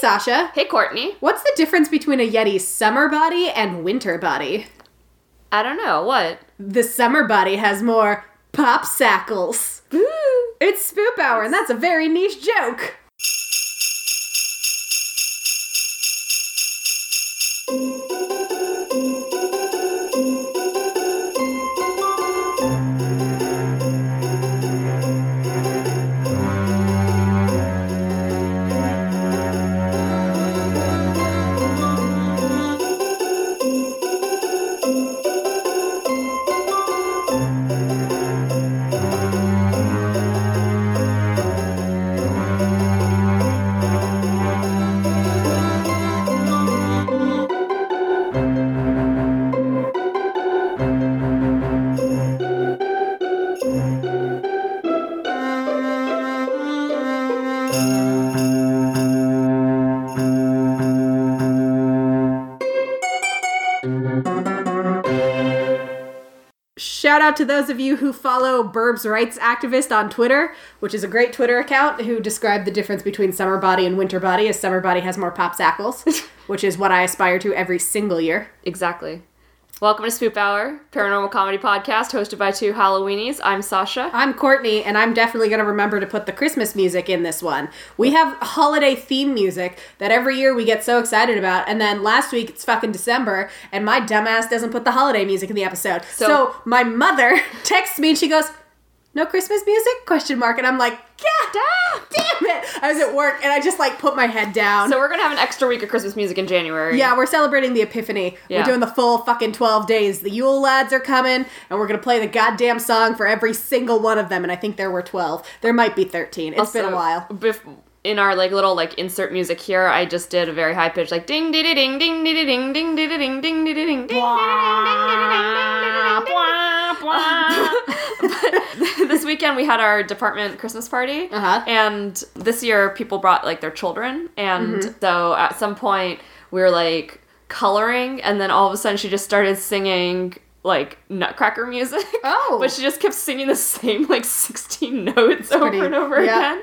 Sasha. Hey, Courtney. What's the difference between a Yeti's summer body and winter body? I don't know. What? The summer body has more popsicles. Woo! It's Spoop Hour, and that's a very niche joke. Out to those of you who follow Burbs Rights Activist on Twitter, which is a great Twitter account, who described the difference between summer body and winter body as summer body has more popsicles, which is what I aspire to every single year. Exactly. Welcome to Spoop Hour, paranormal comedy podcast hosted by two Halloweenies. I'm Sasha. I'm Courtney, and I'm definitely going to remember to put the Christmas music in this one. We have holiday theme music that every year we get so excited about, and then last week it's fucking December, and my dumbass doesn't put the holiday music in the episode. So, So- my mother texts me and she goes, "No Christmas music?" Question mark, and I'm like, "God damn it!" I was at work and I just like put my head down. So we're gonna have an extra week of Christmas music in January. Yeah, we're celebrating the Epiphany. Yeah. We're doing the full fucking 12 days. The Yule lads are coming, and we're gonna play the goddamn song for every single one of them, and I think there were 12. There might be 13. It's been a while. bef- in our like little like insert music here, I just did a very high pitch like ding ding ding ding ding ding ding ding ding ding ding ding ding ding this weekend we had our department Christmas party, Uh-huh. and this year people brought like their children, and so at some point we were like coloring, and then all of a sudden she just started singing like Nutcracker music. Oh. but she just kept singing the same like sixteen notes over and over yeah. again.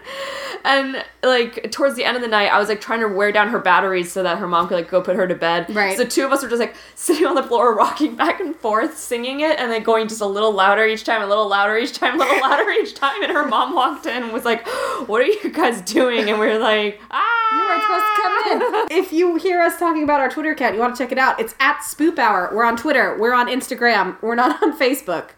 And like towards the end of the night, I was like trying to wear down her batteries so that her mom could like go put her to bed. Right. So two of us were just like sitting on the floor, rocking back and forth, singing it, and then going just a little louder each time, a little louder each time, a little louder each time. And her mom walked in and was like, "What are you guys doing?" And we were like, "Ah." You weren't supposed to come in. if you hear us talking about our Twitter account, you want to check it out. It's at Spoop Hour. We're on Twitter. We're on Instagram. We're not on Facebook.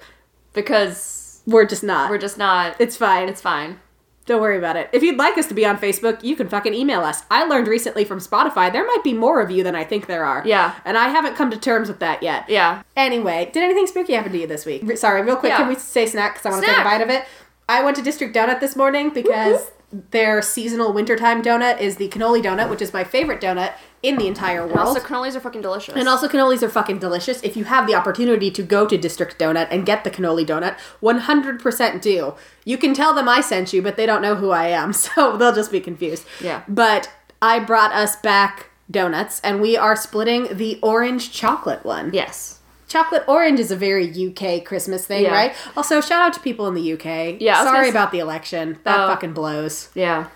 because We're just not. we're just not. it's fine. it's fine. Don't worry about it. If you'd like us to be on Facebook, you can fucking email us. I learned recently from Spotify there might be more of you than I think there are. Yeah. And I haven't come to terms with that yet. Yeah. Anyway, did anything spooky happen to you this week? Re- Sorry, real quick, Yeah. can we say snack because I want to take a bite of it? I went to District Donut this morning because their seasonal wintertime donut is the cannoli donut, which is my favorite donut in the entire world. Also, cannolis are fucking delicious. And also, cannolis are fucking delicious. If you have the opportunity to go to District Donut and get the cannoli donut, 100% do. You can tell them I sent you, but they don't know who I am, so they'll just be confused. Yeah. But I brought us back donuts, and we are splitting the orange chocolate one. yes. Chocolate orange is a very UK Christmas thing, Yeah. right? Also, shout out to people in the UK. Yeah, Sorry about the election. That Oh. fucking blows. Yeah.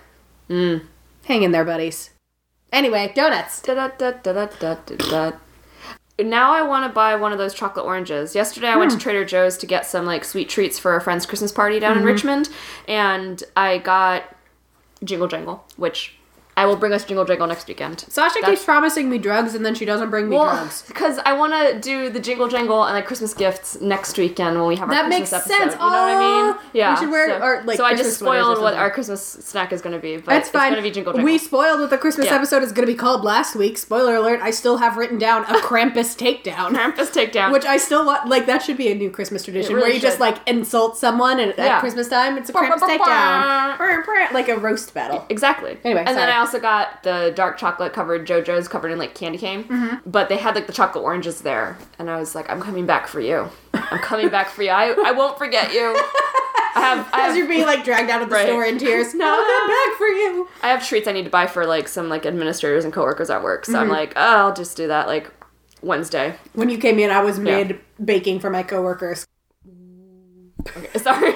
Hang in there, buddies. Anyway, donuts. Now I want to buy one of those chocolate oranges. Yesterday I went to hmm. Trader Joe's to get some like sweet treats for a friend's Christmas party down in mm-hmm. Richmond, and I got Jingle Jangle, which I will bring us Jingle Jangle next weekend. Sasha That's- keeps promising me drugs and then she doesn't bring me Well, drugs. because I want to do the Jingle Jangle and like Christmas gifts next weekend when we have our That Christmas makes episode. sense. You know what I mean? Yeah. We should wear so, our, like, so I just spoiled what our Christmas snack is going to be, but That's it's fine. going to be Jingle Jangle. We spoiled what the Christmas Yeah. episode is going to be called last week. Spoiler alert, I still have written down a Krampus takedown. Krampus takedown. Which I still want, like, that should be a new Christmas tradition really where you just, like, insult someone and Yeah. at Christmas time, it's a Krampus takedown. bah. Brr, brr, Like a roast battle. Exactly. Anyway, and then. I also got the dark chocolate covered JoJo's covered in like candy cane, Mm-hmm. but they had like the chocolate oranges there, and I was like, I'm coming back for you. I'm coming back for you. I, I won't forget you. I have As you're being, like, dragged out of the Right. store in tears. No. Come back for you. I have treats I need to buy for like some like administrators and coworkers at work. So I'm Mm-hmm. like, oh, I'll just do that like Wednesday. When you came in, I was mid baking for my coworkers. Okay, sorry.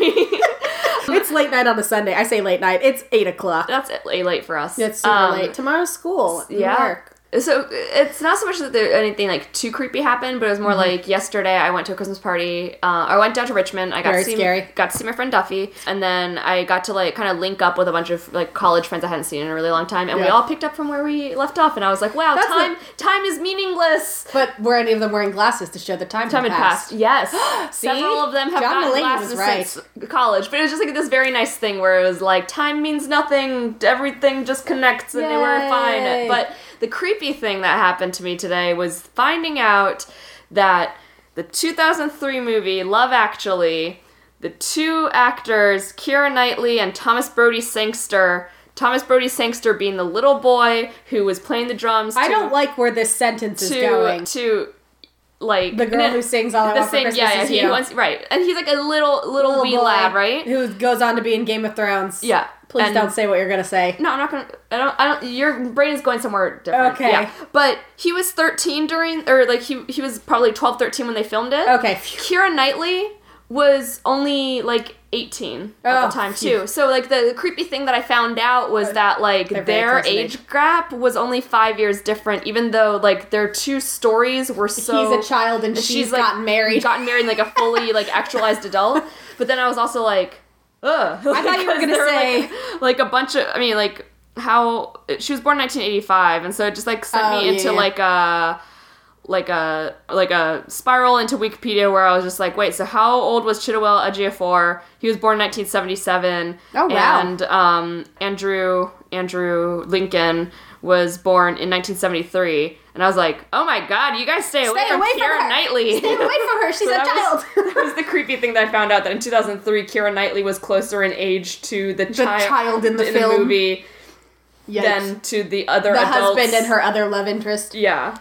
It's late night on a Sunday. I say late night. It's eight o'clock. That's a late for us. It's super Um, late. Tomorrow's school. New Yeah. York. So it's not so much that there anything like too creepy happened, but it was more like yesterday I went to a Christmas party. Uh, I went down to Richmond. I got Very to see scary. got to see my friend Duffy, and then I got to like kind of link up with a bunch of like college friends I hadn't seen in a really long time, and we all picked up from where we left off. And I was like, wow, That's time time is meaningless. But were any of them wearing glasses to show the time, Time had passed. Yes, See? several of them have John gotten Mulaney glasses right. since college, but it was just like this very nice thing where it was like time means nothing, everything just connects, and they were fine. But the creepy thing that happened to me today was finding out that the 2003 movie Love Actually, the two actors Keira Knightley and Thomas Brodie Sangster. Thomas Brodie Sangster being the little boy who was playing the drums. I to- don't like where this sentence is going. to like The girl who sings all I the want for Christmas yeah, yeah he you. wants right and he's like a little little, Little wee lad right Who goes on to be in Game of Thrones. yeah Please and- don't say what you're gonna say. no I'm not gonna I don't I don't your brain is going somewhere different Okay. yeah but he was 13 during or like he he was probably 12 13 when they filmed it Okay. Keira Knightley was only like 18 at Oh, the time phew. too. So like the creepy thing that I found out was that like They're their in age gap was only 5 years different even though like their two stories were so He's a child and she's, she's like gotten married. gotten married like a fully like actualized adult. But then I was also like, ugh. I thought you were gonna say- like, like a bunch of. I mean, like how she was born in 1985, and so it just like sent Oh, me yeah, into yeah. like a like a like a spiral into Wikipedia where I was just like, wait, so how old was Chiwetel Ejiofor? He was born in 1977. Oh, wow. And um, Andrew Andrew Lincoln was born in 1973. And I was like, oh my god, you guys stay, away Stay from away from Keira her. Knightley. Stay away from her. She's So a child. Was, that was the creepy thing that I found out that in 2003, Keira Knightley was closer in age to the, child, child in the film. movie Yikes. than to the other the adults. husband and her other love interest. Yeah.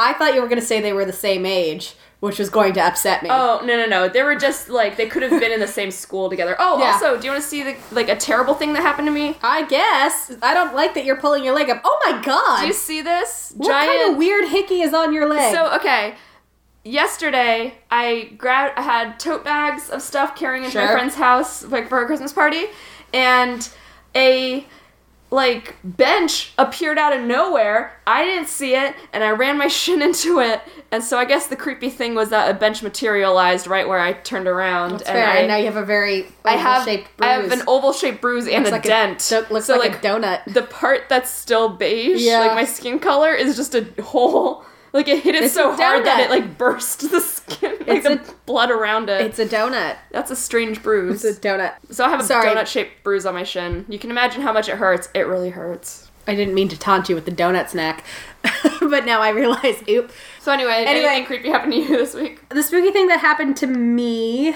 I thought you were gonna say they were the same age, which was going to upset me. Oh no no no! They were just like they could have been in the same school together. Oh, Yeah. also, do you want to see the like a terrible thing that happened to me? I guess. I don't like that you're pulling your leg up. Oh my god! Do you see this what kind of weird hickey is on your leg? So okay, yesterday I grabbed I had tote bags of stuff carrying into my friend's house like for her Christmas party, and a like bench appeared out of nowhere. I didn't see it, and I ran my shin into it. And so I guess the creepy thing was that a bench materialized right where I turned around, That's and fair. I, and now you have a very I have shaped bruise. I have an oval shaped bruise and Looks a like dent. do- looks so like, a donut. the part that's still beige, Yeah. like my skin color, is just a hole. Like it hit it It's so hard that it like burst the skin, like It's the a- blood around it. It's a donut. That's a strange bruise. It's a donut. so I have a Sorry. donut shaped bruise on my shin. You can imagine how much it hurts. It really hurts. I didn't mean to taunt you with the donut snack, but now I realize, oop. So anyway, Anyway. anything creepy happened to you this week? The spooky thing that happened to me,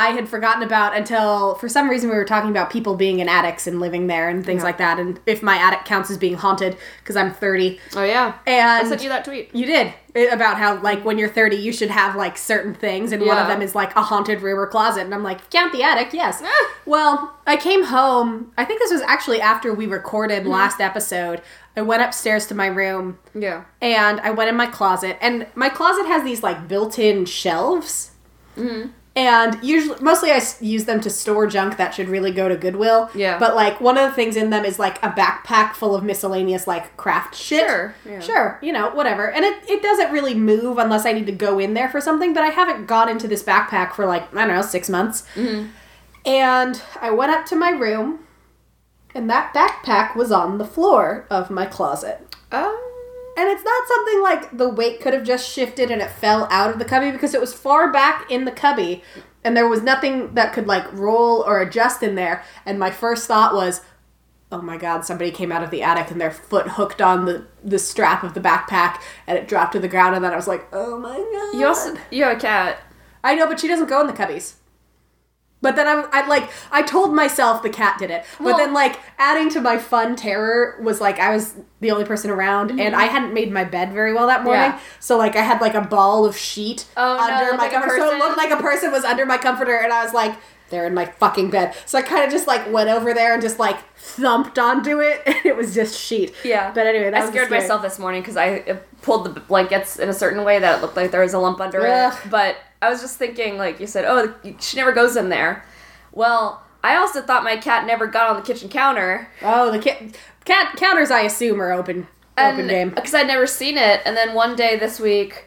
I had forgotten about until for some reason we were talking about people being in attics and living there and things Yeah. like that, and if my attic counts as being haunted because I'm 30. Oh yeah, And I sent you that tweet. You did eh, about how like when you're 30 you should have like certain things and one of them is like a haunted room or closet and I'm like count the attic yes Ah. well I came home I think this was actually after we recorded Mm-hmm. last episode I went upstairs to my room Yeah. and I went in my closet and my closet has these like built-in shelves Mm-hmm. And usually mostly i use them to store junk that should really go to Goodwill Yeah. but like one of the things in them is like a backpack full of miscellaneous like craft shit Sure, yeah. sure you know whatever and it, it doesn't really move unless I need to go in there for something but I haven't got into this backpack for like I don't know six months Mm-hmm. and I went up to my room and that backpack was on the floor of my closet Um. And it's not something like the weight could have just shifted and it fell out of the cubby because it was far back in the cubby and there was nothing that could like roll or adjust in there. And my first thought was, oh my god, somebody came out of the attic and their foot hooked on the, the strap of the backpack and it dropped to the ground. And then I was like, oh my god. You also you have a cat. I know, but she doesn't go in the cubbies. But then I'm, I like I told myself the cat did it, but Well- then like adding to my fun terror was like I was the only person around, and I hadn't made my bed very well that morning, Mm-hmm. Yeah. so like I had like a ball of sheet Oh, under it my like comforter, so it looked like a person was under my comforter, and I was like, they're in my fucking bed. So I kind of just like went over there and just like thumped onto it, and it was just sheet. Yeah. But anyway, that I was scared myself this morning because I pulled the blankets in a certain way that it looked like there was a lump under Ugh. it. But I was just thinking, like you said, oh, she never goes in there. Well, I also thought my cat never got on the kitchen counter. Oh, the cat, cat counters, I assume, are open. open game. Because I'd never seen it. And then one day this week,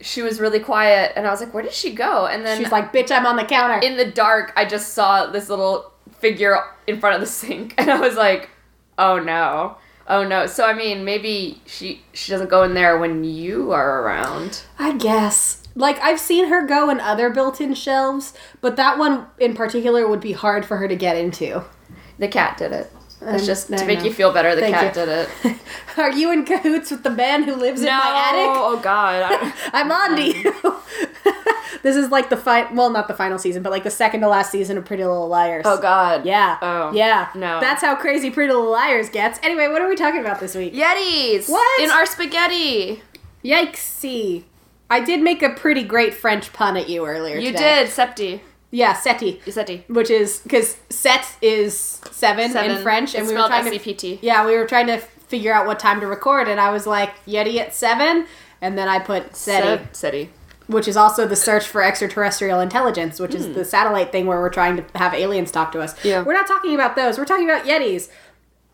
she was really quiet. And I was like, where did she go? And then She's like, bitch, I'm on the counter. in the dark, I just saw this little figure in front of the sink. And I was like, oh no. Oh no. So, I mean, maybe she, she doesn't go in there when you are around. I guess. Like, I've seen her go in other built in shelves, but that one in particular would be hard for her to get into. The cat did it. It's Um, just to make know. you feel better, the Thank cat you. did it. Are you in cahoots with the man who lives in no, my attic? oh god. I'm on to you. this is like the fi- well, not the final season, but like the second to last season of Pretty Little Liars. oh god. Yeah. Oh. Yeah. No. That's how crazy Pretty Little Liars gets. Anyway, what are we talking about this week? Yetis! What? In our spaghetti. Yikesy. I did make a pretty great French pun at you earlier. You today. did, Septi. Yeah, seti. Seti. Which is because set is seven, Seven. in French, and we were trying to S-E-P-T. yeah we were trying to figure out what time to record, and I was like Yeti at seven, and then I put seti. Seti. which is also the search for extraterrestrial intelligence, which is the satellite thing where we're trying to have aliens talk to us. Hmm. Yeah. We're not talking about those. We're talking about Yetis.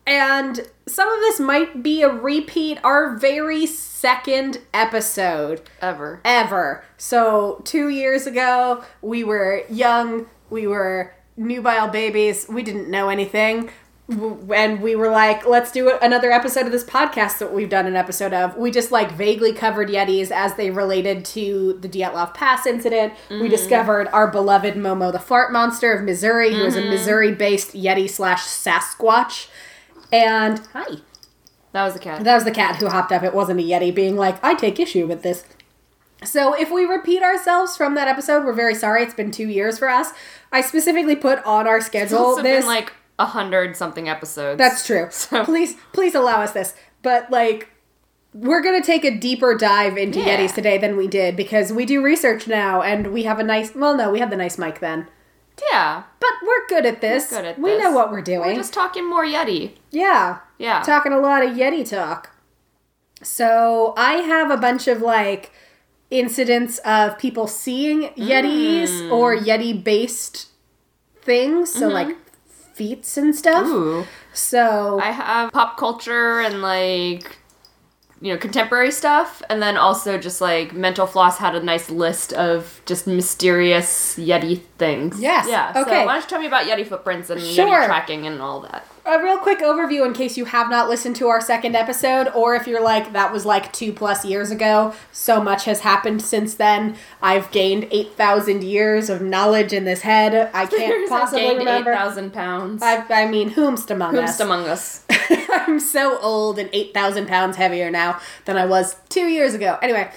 And some of this might be a repeat, our very second episode Ever. ever. So, two years ago, we were young, we were nubile babies, we didn't know anything. And we were like, let's do another episode of this podcast that we've done an episode of. We just like vaguely covered Yetis as they related to the Dyatlov Pass incident. We mm-hmm. discovered our beloved Momo the fart monster of Missouri, who is a mm-hmm. Missouri based Yeti slash Sasquatch. And hi. That was the cat. That was the cat who hopped up. It wasn't a Yeti being like, I take issue with this. So if we repeat ourselves from that episode, we're very sorry. It's been two years for us. I specifically put on our It's schedule also this. been like a hundred something episodes. That's true. So- Please, please allow us this. But like, we're gonna take a deeper dive into Yeah. Yetis today than we did because we do research now, and we have a nice. Well, no, we had the nice mic then, yeah. but we're good at this. good at we this. know what we're doing. We're just talking more Yeti. yeah. Yeah. talking a lot of Yeti talk. So I have a bunch of like incidents of people seeing Yetis Mm. or Yeti based things. So like feats and stuff. Mm-hmm. Ooh. So I have pop culture and like you know contemporary stuff, and then also just like Mental Floss had a nice list of just mysterious Yeti things. Yes, Yeah. So okay. why don't you tell me about Yeti footprints and Sure. Yeti tracking and all that? A real quick overview in case you have not listened to our second episode, or if you're like, that was like two plus years ago. So much has happened since then. I've gained 8,000 years of knowledge in this head. I can't possibly gained remember. eight thousand pounds. I, I mean, whomst among us. Whomst among us? I'm so old and 8,000 pounds heavier now than I was two years ago. Anyway,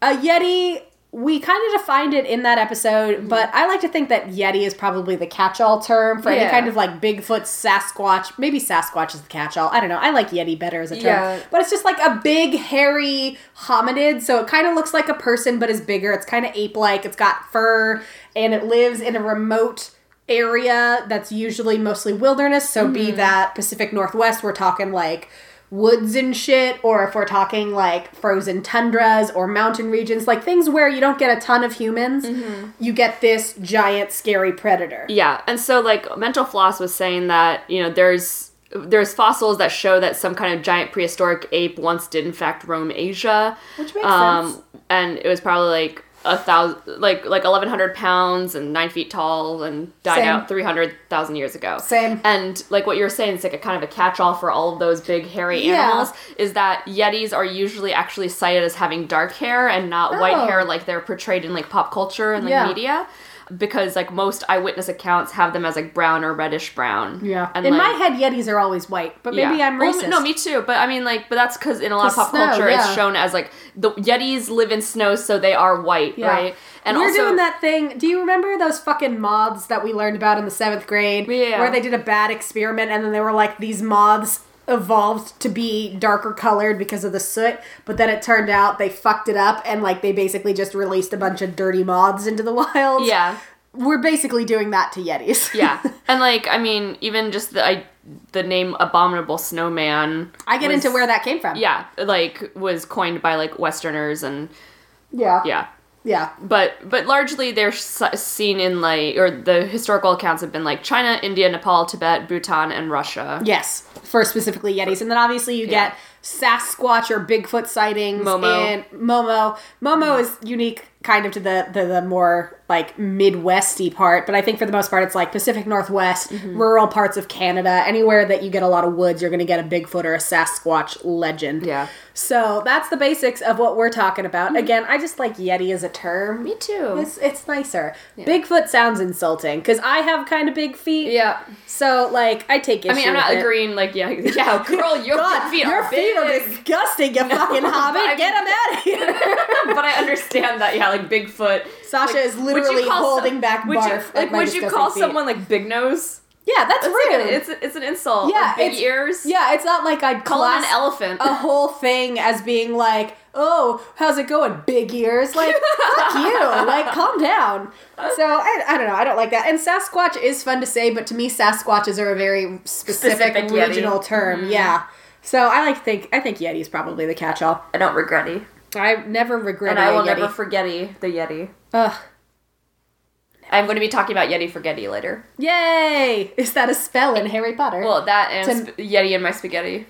a Yeti, we kind of defined it in that episode, Mm-hmm. but I like to think that Yeti is probably the catch all term for any kind of like Bigfoot, Sasquatch. Maybe Sasquatch is the catch all. I don't know. I like Yeti better as a term. Yeah. But it's just like a big, hairy hominid. So it kind of looks like a person, but is bigger. It's kind of ape like. It's got fur and it lives in a remote area that's usually mostly wilderness. So be Mm-hmm. that Pacific Northwest, we're talking like woods and shit, or if we're talking like frozen tundras or mountain regions, like things where you don't get a ton of humans, Mm-hmm. you get this giant, scary predator. Yeah, and so like Mental Floss was saying that you know there's there's fossils that show that some kind of giant prehistoric ape once did in fact roam Asia, Which makes sense. and it was probably like a thousand, like like eleven hundred pounds and nine feet tall, and died Same. out three hundred thousand years ago. Same. And like what you were saying, it's like a kind of a catch-all for all of those big hairy Yeah. animals. Is that Yetis are usually actually cited as having dark hair and not white Oh. hair like they're portrayed in like pop culture and like Yeah. media. Because like most eyewitness accounts have them as like brown or reddish brown. Yeah. and in like, my head, Yetis are always white, but maybe yeah. I'm Well, racist. no, me too. But I mean, like, but that's because in a lot of pop snow, culture, yeah. it's shown as like the Yetis live in snow, so they are white, Yeah. right? And We're also, doing that thing. Do you remember those fucking moths that we learned about in the seventh grade? Yeah. Where they did a bad experiment and then they were like, these moths evolved to be darker colored because of the soot, but then it turned out they fucked it up and like they basically just released a bunch of dirty moths into the wild. Yeah, We're basically doing that to Yetis. yeah, and like I mean, even just the I, the name Abominable Snowman. I get was- into where that came from. Yeah, like was coined by like Westerners and Yeah. yeah. Yeah. but but largely they're seen in like or the historical accounts have been like China, India, Nepal, Tibet, Bhutan, and Russia. Yes, for specifically Yetis. And then obviously you Yeah. get Sasquatch or Bigfoot sightings Momo. in Momo. Momo is unique kind of to the, the, the more like Midwesty part, but I think for the most part it's like Pacific Northwest, Mm-hmm. rural parts of Canada, anywhere that you get a lot of woods, you're going to get a Bigfoot or a Sasquatch legend. Yeah. So that's the basics of what we're talking about. Again, I just like Yeti as a term. Me too. It's, it's nicer. Bigfoot sounds insulting because I have kind of big feet. yeah. So like I take issue I mean, I'm not it. agreeing. Like, yeah, yeah, girl, your God, feet your are feet are big. disgusting, you fucking but hobbit. I Get them out of here. but I understand that. Yeah, like Bigfoot. Sasha Like, is literally holding some- back would barf like, would you call feet. someone like Big Nose? Yeah, that's That's rude. like a, it's it's an insult. Yeah, big ears. yeah, it's not like I'd Call an elephant. a whole thing as being like, oh, how's it going, big ears? Like, fuck you. Like, calm down. So, I, I don't know. I don't like that. And Sasquatch is fun to say, but to me, Sasquatches are a very specific, Specific Yeti. regional term. Mm. Yeah. So I like to think, I think Yeti's probably the catch-all. I don't regret it. I never regret And I will Yeti. never forget the Yeti. Ugh. I'm going to be talking about Yeti Forgetty later. Yay! Is that a spell in Harry Potter? Well, that and an- Yeti and my spaghetti.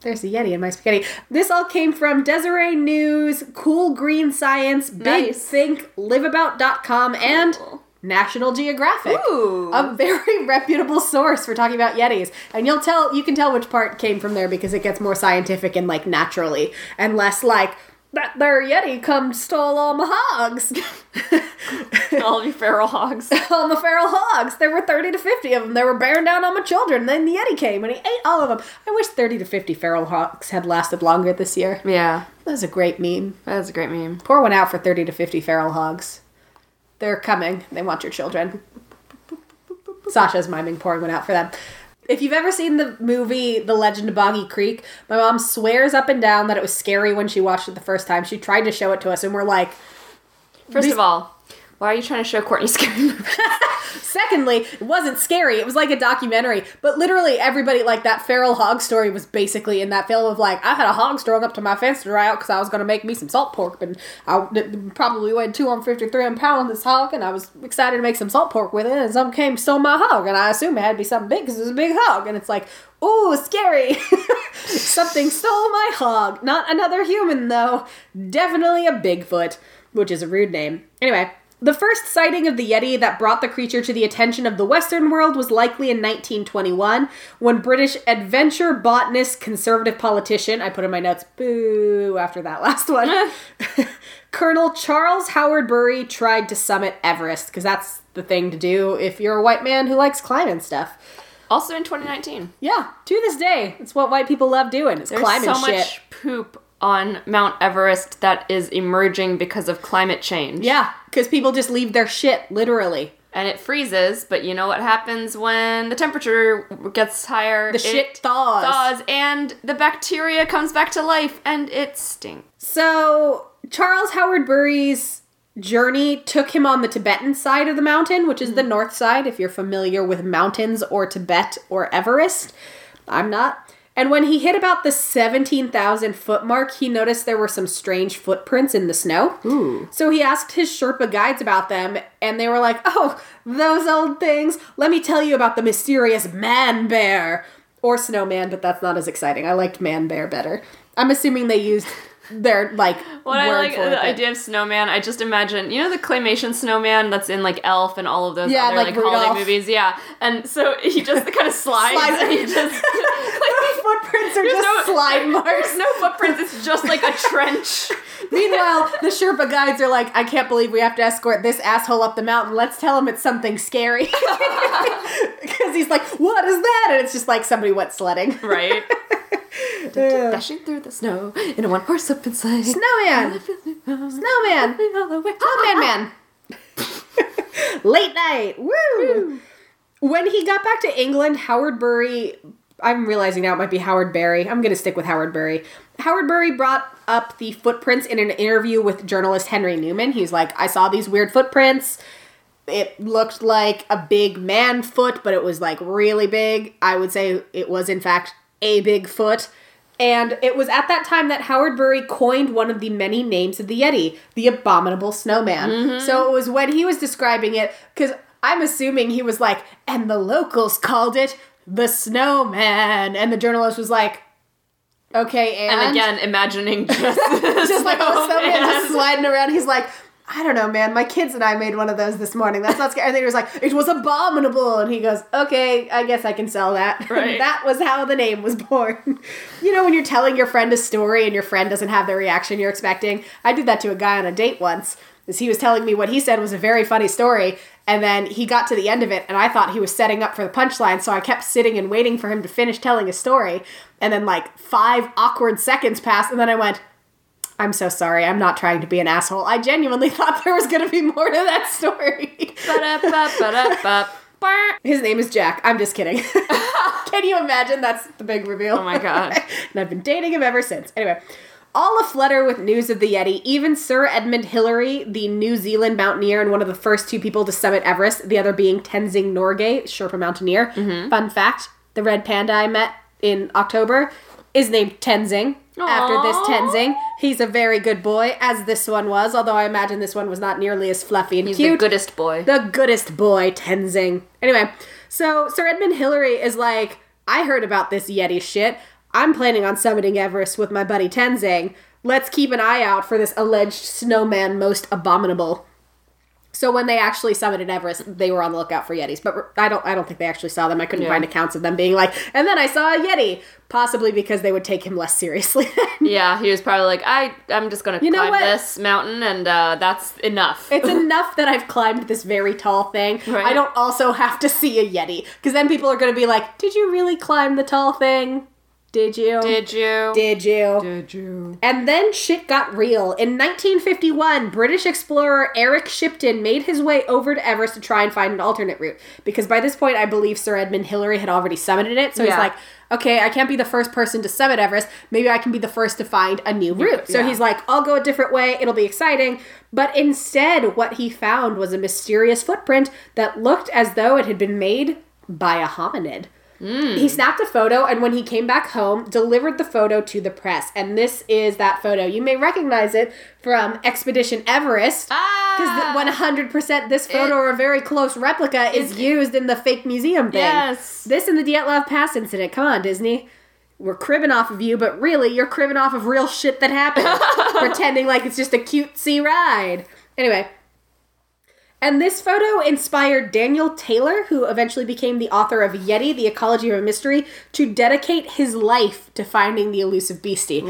There's a Yeti in my spaghetti. This all came from Deseret News, Cool Green Science, Big Nice. Think, LiveAbout.com, and Cool. National Geographic. Ooh. A very reputable source for talking about Yetis. And you'll tell you can tell which part came from there because it gets more scientific and like naturally and less like that there Yeti come stole all my hogs. All you feral hogs. all my feral hogs. There were 30 to 50 of them. They were bearing down on my children. Then the Yeti came and he ate all of them. I wish 30 to 50 feral hogs had lasted longer this year. Yeah, That was a great meme. that was a great meme. Pour one out for 30 to 50 feral hogs. They're coming. They want your children. Sasha's miming pouring one out for them. If you've ever seen the movie The Legend of Boggy Creek, my mom swears up and down that it was scary when she watched it the first time. She tried to show it to us, and we're like, First of all, why are you trying to show Courtney scary movies? Secondly, it wasn't scary. It was like a documentary. But literally, everybody, like that feral hog story was basically in that film of like, I had a hog strung up to my fence to dry out because I was going to make me some salt pork. And I probably weighed 250, 300 pounds, this hog. And I was excited to make some salt pork with it. And some came, stole my hog. And I assume it had to be something big because it was a big hog. And it's like, ooh, scary. something stole my hog. Not another human, though. Definitely a Bigfoot, which is a rude name. Anyway. The first sighting of the Yeti that brought the creature to the attention of the Western world was likely in 1921 when British adventure botanist, conservative politician, I put in my notes, boo after that last one, Colonel Charles Howard Bury tried to summit Everest, because that's the thing to do if you're a white man who likes climbing stuff. also in 2019. Yeah, to this day, it's what white people love doing. It's There's climbing so shit. much poop on Mount Everest that is emerging because of climate change. Yeah, because people just leave their shit, literally. And it freezes, but you know what happens when the temperature gets higher? The It shit thaws. thaws, and the bacteria comes back to life, and it stinks. So Charles Howard Bury's journey took him on the Tibetan side of the mountain, which is the hmm. north side, if you're familiar with mountains or Tibet or Everest. I'm not. And when he hit about the 17,000 foot mark, he noticed there were some strange footprints in the snow. Ooh. So he asked his Sherpa guides about them, and they were like, Oh, those old things. Let me tell you about the mysterious man bear. Or snowman, but that's not as exciting. I liked man bear better. I'm assuming they used their, like, What I like the idea of snowman, I just imagine you know the claymation snowman that's in like Elf and all of those Yeah, other like like, holiday movies. Yeah, and so he just kind of slides, Slides. and he just like the footprints are just no- slide marks. There's no footprints. It's just like a trench. Meanwhile, the Sherpa guides are like, I can't believe we have to escort this asshole up the mountain. Let's tell him it's something scary. Because he's like, what is that? And it's just like somebody went sledding. Right. Yeah. Dashing through the snow in a one horse open sleigh. Snowman! Snowman! Snowman man! Late night! Woo! When he got back to England, Howard Bury. I'm realizing now it might be Howard Berry. I'm going to stick with Howard Bury. Howard Bury brought up the footprints in an interview with journalist Henry Newman. He's like, I saw these weird footprints. It looked like a big man foot, but it was like really big. I would say it was, in fact, a big foot. And it was at that time that Howard Bury coined one of the many names of the Yeti, the Abominable Snowman. Mm-hmm. So it was when he was describing it, because I'm assuming he was like, and the locals called it the Snowman. And the journalist was like, okay, and, And again, imagining just, just like a snowman just sliding around. He's like, I don't know, man. My kids and I made one of those this morning. That's not scary. And he was like, it was abominable. And he goes, okay, I guess I can sell that. Right. that was how the name was born. you know, when you're telling your friend a story and your friend doesn't have the reaction you're expecting. I did that to a guy on a date once. Is he was telling me what he said was a very funny story, and then he got to the end of it, and I thought he was setting up for the punchline, so I kept sitting and waiting for him to finish telling his story. And then like five awkward seconds passed, and then I went, I'm so sorry. I'm not trying to be an asshole. I genuinely thought there was going to be more to that story. His name is Jack. I'm just kidding. Can you imagine? That's the big reveal. Oh my God. and I've been dating him ever since. Anyway, all aflutter with news of the Yeti. Even Sir Edmund Hillary, the New Zealand mountaineer and one of the first two people to summit Everest, the other being Tenzing Norgay, Sherpa mountaineer. Mm-hmm. Fun fact: the red panda I met in October is named Tenzing. After this Tenzing, he's a very good boy, as this one was. Although I imagine this one was not nearly as fluffy and He's cute. the goodest boy. The goodest boy, Tenzing. Anyway, so Sir Edmund Hillary is like, I heard about this Yeti shit. I'm planning on summiting Everest with my buddy Tenzing. Let's keep an eye out for this alleged snowman most abominable. So when they actually summited Everest, they were on the lookout for Yetis, but I don't. I don't think they actually saw them. I couldn't Yeah. find accounts of them being like. And then I saw a Yeti, possibly because they would take him less seriously. yeah, he was probably like, I, I'm just gonna You climb this mountain, and uh, that's enough. It's enough that I've climbed this very tall thing. Right. I don't also have to see a Yeti. Because then people are going to be like, Did you really climb the tall thing? Did you? Did you? Did you? Did you? And then shit got real. In 1951, British explorer Eric Shipton made his way over to Everest to try and find an alternate route. Because by this point, I believe Sir Edmund Hillary had already summited it. So he's like, okay, I can't be the first person to summit Everest. Maybe I can be the first to find a new route. So yeah. he's like, I'll go a different way. It'll be exciting. But instead, what he found was a mysterious footprint that looked as though it had been made by a hominid. He snapped a photo and when he came back home, delivered the photo to the press. And this is that photo. You may recognize it from Expedition Everest. Ah! Because 100% this photo or a very close replica is used in the fake museum thing. Yes. This and the Dyatlov Pass incident. Come on, Disney. We're cribbing off of you, but really, you're cribbing off of real shit that happened. pretending like it's just a cutesy ride. Anyway. And this photo inspired Daniel Taylor, who eventually became the author of Yeti, The Ecology of a Mystery, to dedicate his life to finding the elusive beastie.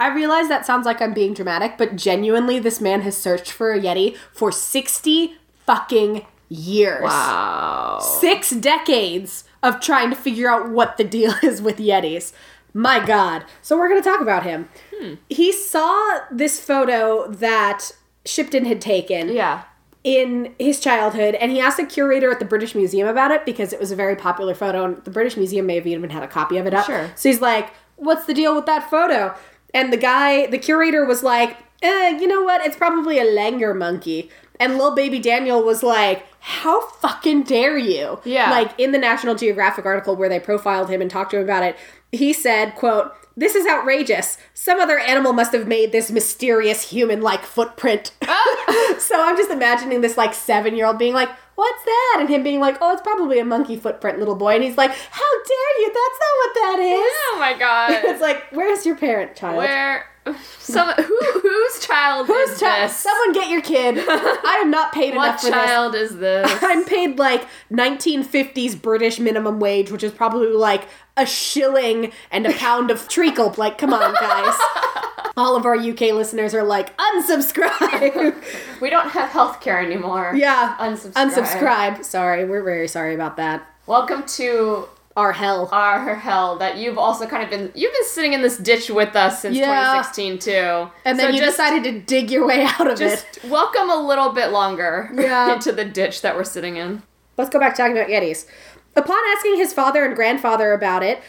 I realize that sounds like I'm being dramatic, but genuinely, this man has searched for a Yeti for 60 fucking years. Wow. Six decades of trying to figure out what the deal is with Yetis. My God. So we're going to talk about him. Hmm. He saw this photo that Shipton had taken Yeah. In his childhood, and he asked a curator at the British Museum about it because it was a very popular photo, and the British Museum may have even had a copy of it up. Sure. So he's like, "What's the deal with that photo?" And the guy, the curator, was like, eh, "You know what? It's probably a langur monkey." And little baby Daniel was like, "How fucking dare you?" Yeah. Like in the National Geographic article where they profiled him and talked to him about it, he said, "quote." This is outrageous. Some other animal must have made this mysterious human like footprint. Oh. so I'm just imagining this like seven year old being like, What's that? And him being like, Oh, it's probably a monkey footprint, little boy. And he's like, How dare you? That's not what that is. Oh my god. it's like, Where's your parent, child? Where? Some who whose child Whose is child? this? Someone get your kid. I am not paid enough for this. child is this? I'm paid like 1950s British minimum wage, which is probably like a shilling and a pound of treacle. Like, come on, guys. All of our UK listeners are like, unsubscribe. we don't have healthcare anymore. yeah. Unsubscribe. Unsubscribe. Sorry, we're very sorry about that. Welcome to Our hell. our hell that you've also kind of been you've been sitting in this ditch with us since Yeah. 2016 too. and then So you just, decided to dig your way out of just it. welcome a little bit longer Yeah. into the ditch that we're sitting in. Let's go back talking about Yetis. Upon asking his father and grandfather about it,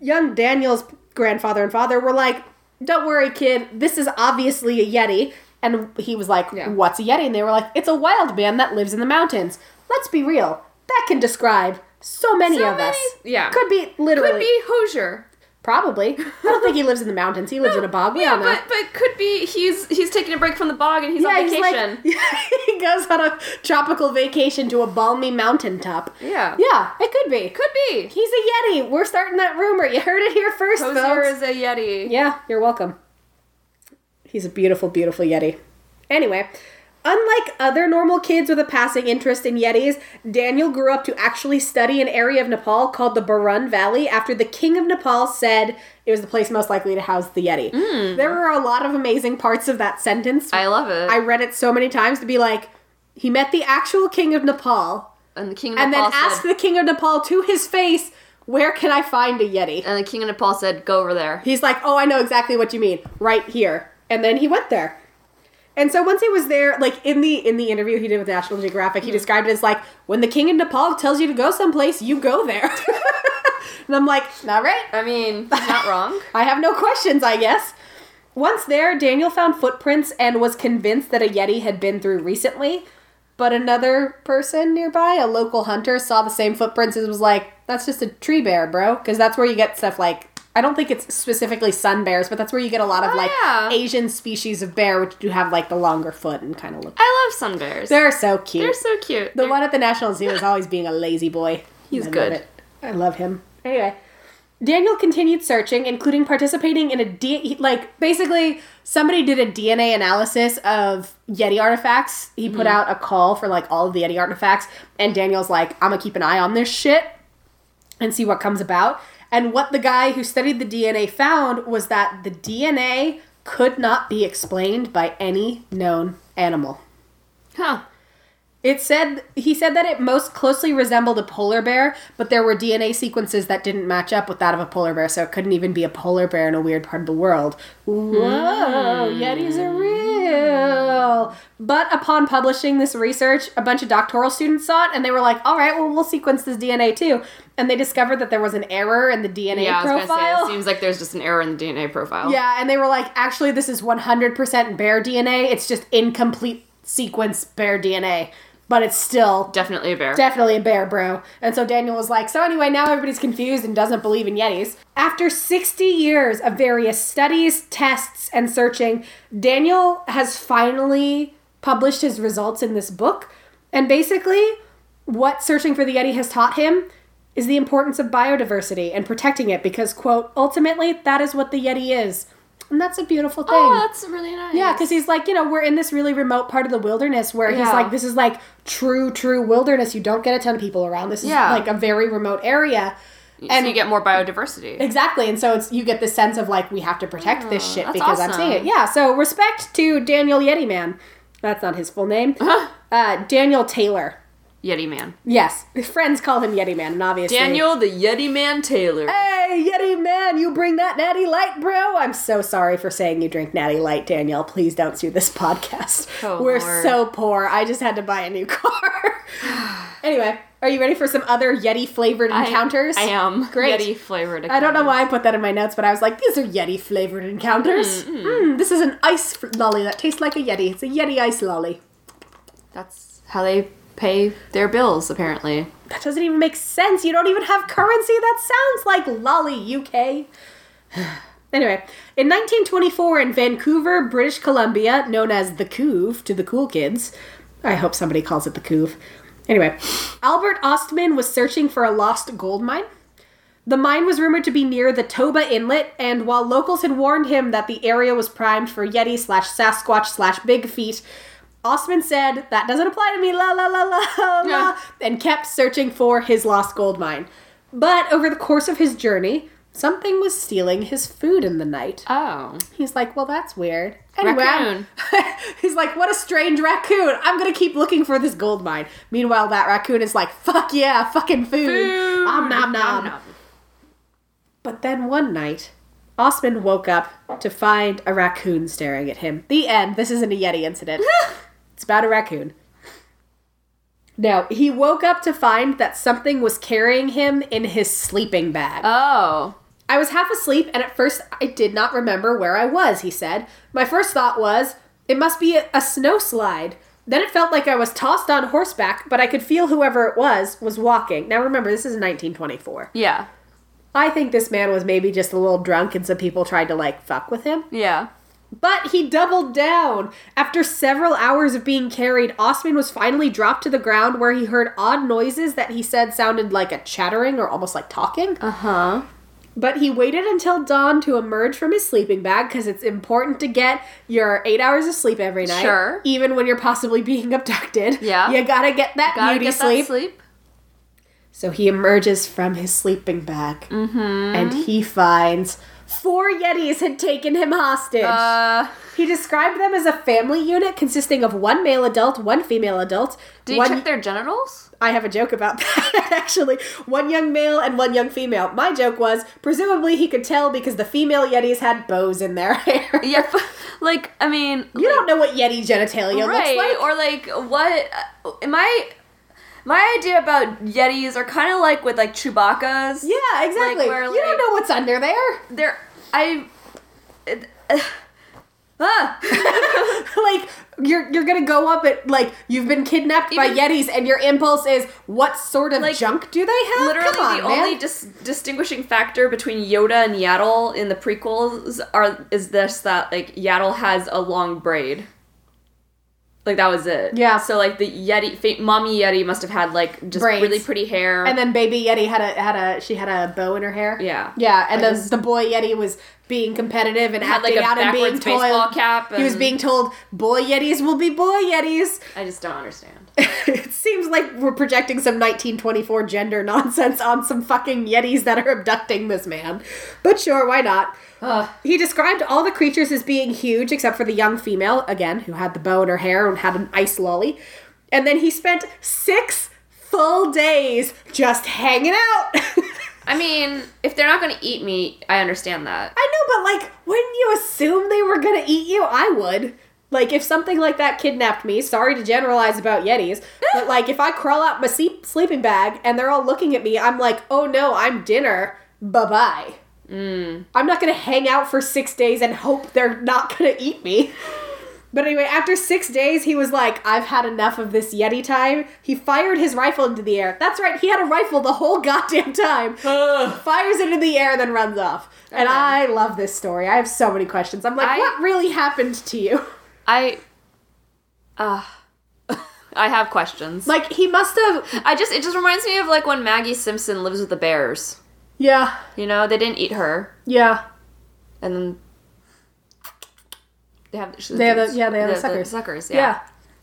young Daniel's grandfather and father were like, Don't worry, kid, this is obviously a Yeti. And he was like, Yeah. What's a Yeti? And they were like, It's a wild man that lives in the mountains. Let's be real. That can describe so many So of many- us. yeah. Could be literally. Could be Hozier. Probably. I don't think he lives in the mountains. He lives in a bog. We Yeah, but but could be he's he's taking a break from the bog and he's yeah, on he's vacation. like he goes on a tropical vacation to a balmy mountaintop. yeah. Yeah, it could be. Could be. He's a yeti. We're starting that rumor. You heard it here first, Hozier folks. is a yeti. Yeah, you're welcome. He's a beautiful, beautiful Yeti. Anyway, unlike other normal kids with a passing interest in Yetis, Daniel grew up to actually study an area of Nepal called the Barun Valley after the king of Nepal said it was the place most likely to house the Yeti. Hmm. There were a lot of amazing parts of that sentence. I love it. I read it so many times to be like, he met the actual king of Nepal and the king of and Nepal then asked said, the king of Nepal to his face, where can I find a Yeti? and the king of Nepal said, "Go over there." He's like, "Oh, I know exactly what you mean. Right here." And then he went there. And so once he was there, like in the in the interview he did with National Geographic, he mm-hmm. described it as like when the king of Nepal tells you to go someplace, you go there. and I'm like, not right. I mean, not wrong. I have no questions, I guess." Once there, Daniel found footprints and was convinced that a Yeti had been through recently. But another person nearby, a local hunter, saw the same footprints and was like, that's just a tree bear, bro. Because that's where you get stuff like, I don't think it's specifically sun bears, but that's where you get a lot of Oh, like yeah. Asian species of bear, which do have like the longer foot and kind of look. I love sun bears. They're so cute. They're so cute. the They're- one at the National Zoo is always being a lazy boy. He's I love good. it. I love him. Anyway, Daniel continued searching, including participating in a D- like basically somebody did a DNA analysis of Yeti artifacts. He put mm. out a call for like all of the Yeti artifacts, and Daniel's like, "I'm gonna keep an eye on this shit and see what comes about." And what the guy who studied the DNA found was that the DNA could not be explained by any known animal. Huh. It said he said that it most closely resembled a polar bear, but there were DNA sequences that didn't match up with that of a polar bear, so it couldn't even be a polar bear in a weird part of the world. Whoa, hmm. Yetis are real. But upon publishing this research, a bunch of doctoral students saw it and they were like, "All right, well, we'll sequence this DNA too." And they discovered that there was an error in the DNA Yeah, profile. say it seems like there's just an error in the DNA profile. Yeah, and they were like, actually, this is 100% bear DNA. It's just incomplete sequence bear DNA. But it's still Definitely a bear. definitely a bear, bro. And so Daniel was like, so anyway, now everybody's confused and doesn't believe in Yetis. After 60 years of various studies, tests, and searching, Daniel has finally published his results in this book. And basically, what searching for the Yeti has taught him is the importance of biodiversity and protecting it because, quote, ultimately, that is what the Yeti is. And that's a beautiful thing. oh, that's really nice. Yeah, because he's like, you know, we're in this really remote part of the wilderness where he's like, this is like true, true wilderness. You don't get a ton of people around. This is Yeah. like a very remote area. and you get more biodiversity. Exactly. And so it's you get the sense of like, we have to protect this shit because I'm seeing it. Yeah. So respect to Daniel Yeti Man. That's not his full name. uh uh, Daniel Taylor. Yeti man. Yes. His friends call him Yeti Man, and obviously. Daniel the Yeti man Taylor. Hey, Yeti Man, you bring that natty light, bro. I'm so sorry for saying you drink natty light, Daniel. Please don't sue this podcast. Oh, We're Lord. so poor. I just had to buy a new car. anyway, are you ready for some other Yeti flavored encounters? I, I am. Great. Yeti flavored. I don't know why I put that in my notes, but I was like, these are Yeti flavored encounters. Mm, this is an ice lolly that tastes like a Yeti. It's a Yeti ice lolly. That's how they pay their bills, apparently. That doesn't even make sense. You don't even have currency. That sounds like lolly, UK. anyway, in 1924 in Vancouver, British Columbia, known as the Couve to the cool kids. I hope somebody calls it the Couve. Anyway, Albert Ostman was searching for a lost gold mine. The mine was rumored to be near the Toba Inlet, and while locals had warned him that the area was primed for Yeti slash Sasquatch slash Big Feet, Ostman said, That doesn't apply to me, la la la la la, Yeah. and kept searching for his lost gold mine. But over the course of his journey, something was stealing his food in the night. Oh. He's like, Well, that's weird. Anyway, Raccoon. he's like, What a strange raccoon. I'm gonna keep looking for this gold mine. Meanwhile, that raccoon is like, Fuck yeah, fucking food. Food. Om nom nom. nom. But then one night, Ostman woke up to find a raccoon staring at him. The end. This isn't a Yeti incident. about a raccoon. Now, he woke up to find that something was carrying him in his sleeping bag. Oh. I was half asleep, and at first I did not remember where I was, he said. My first thought was, it must be a, a snow slide. Then it felt like I was tossed on horseback, but I could feel whoever it was was walking. Now remember, this is 1924. Yeah. I think this man was maybe just a little drunk and some people tried to like fuck with him. Yeah. But he doubled down. After several hours of being carried, Ostman was finally dropped to the ground where he heard odd noises that he said sounded like a chattering or almost like talking. Uh huh. But he waited until dawn to emerge from his sleeping bag because it's important to get your eight hours of sleep every night. Sure. Even when you're possibly being abducted. Yeah. You gotta get that Gotta beauty get sleep. that sleep. So he emerges from his sleeping bag Mm-hmm. and he finds four Yetis had taken him hostage. Uh, he described them as a family unit consisting of one male adult, one female adult. did you one, check their genitals? I have a joke about that actually. One young male and one young female. My joke was presumably he could tell because the female Yetis had bows in their hair. Yeah. Like, I mean, You don't know what Yeti genitalia right? looks like. Or like, what? Am My my idea about Yetis are kind of like with like Chewbacca's. yeah, exactly. where, you like- don't know what's under there. They're I. it- uh, ah. like you're you're gonna go up at like you've been kidnapped by Yetis, and your impulse is what sort of Like, junk do they have? Literally, Come on, the man. only dis- distinguishing factor between Yoda and Yaddle in the prequels are is this that like Yaddle has a long braid. Like that was it. Yeah. So like the Yeti, fa- mommy Yeti must have had like just Braids. really pretty hair. and then baby Yeti had a had a she had a bow in her hair. yeah. Yeah, and then the boy Yeti was being competitive and Had, acting out and being baseball told cap he was being told boy Yetis will be boy Yetis. I just don't understand. it seems like we're projecting some 1924 gender nonsense on some fucking Yetis that are abducting this man. But sure, why not? Ugh. He described all the creatures as being huge, except for the young female, again, who had the bow in her hair and had an ice lolly. And then he spent six full days just hanging out. I mean, if they're not gonna eat me, I understand that. I know, but like, wouldn't you assume they were gonna eat you? I would. Like, if something like that kidnapped me, sorry to generalize about Yetis, but like, if I crawl out my sleep- sleeping bag and they're all looking at me, I'm like, oh no, I'm dinner. Bye bye. I'm not gonna hang out for six days and hope they're not gonna eat me. But anyway, after six days, he was like, I've had enough of this Yeti time. He fired his rifle into the air. That's right, he had a rifle the whole goddamn time. Fires it in the air and then runs off. And I love this story. I have so many questions. I'm like, I- what really happened to you? I. Uh, I have questions. Like, he must have. I just it just reminds me of like when Maggie Simpson lives with the bears. Yeah, You know, they didn't eat her, yeah. and then they have They have the- yeah, they have the suckers. suckers, Yeah. yeah,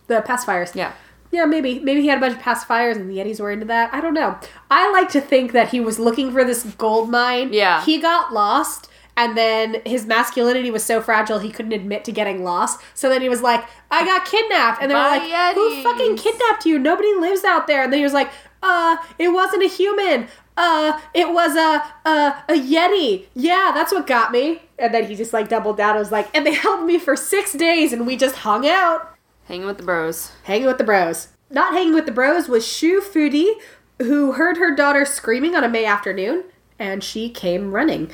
The pacifiers. yeah. Yeah, maybe. Maybe he had a bunch of pacifiers and the Yetis were into that. I don't know. I like to think that he was looking for this gold mine. Yeah. He got lost. And then his masculinity was so fragile he couldn't admit to getting lost. So then he was like, I got kidnapped. And they were like, Who Yetis." fucking kidnapped you? Nobody lives out there. And then he was like, Uh, it wasn't a human. Uh, it was a, a, a Yeti. Yeah, that's what got me. And then he just like doubled down and was like, And they held me for six days and we just hung out. Hanging with the bros. Hanging with the bros. Not hanging with the bros was Shu Fudi, who heard her daughter screaming on a May afternoon, and she came running.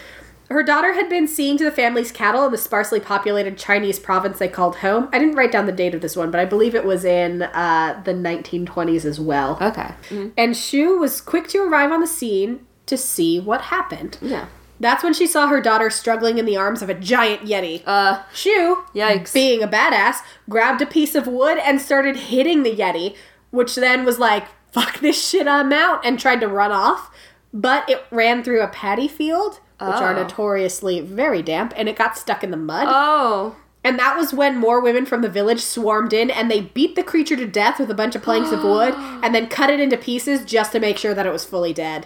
Her daughter had been seen to the family's cattle in the sparsely populated Chinese province they called home. I didn't write down the date of this one, but I believe it was in uh, the 1920s as well. Okay. And Shu was quick to arrive on the scene to see what happened. Yeah. That's when she saw her daughter struggling in the arms of a giant Yeti. Uh. Shu, Yikes. being a badass, grabbed a piece of wood and started hitting the Yeti, which then was like, fuck this shit, I'm out, and tried to run off. But it ran through a paddy field, which are Oh. notoriously very damp, and it got stuck in the mud. Oh. And that was when more women from the village swarmed in and they beat the creature to death with a bunch of planks of wood and then cut it into pieces just to make sure that it was fully dead.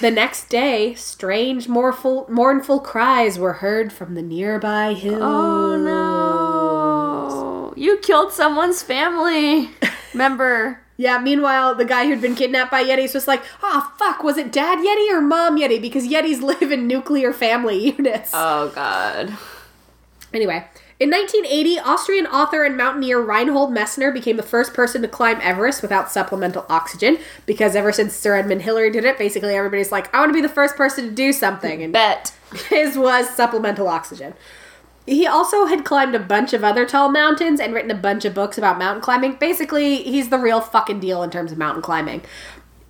the next day, strange, mournful, mournful cries were heard from the nearby oh, hills. Oh no. You killed someone's family member. Yeah, meanwhile, the guy who'd been kidnapped by Yetis was like, oh, fuck, was it Dad Yeti or Mom Yeti? Because Yetis live in nuclear family units. Oh god. Anyway, in 1980, Austrian author and mountaineer Reinhold Messner became the first person to climb Everest without supplemental oxygen because ever since Sir Edmund Hillary did it, basically everybody's like, I want to be the first person to do something. And Bet. his was supplemental oxygen. He also had climbed a bunch of other tall mountains and written a bunch of books about mountain climbing. Basically, he's the real fucking deal in terms of mountain climbing.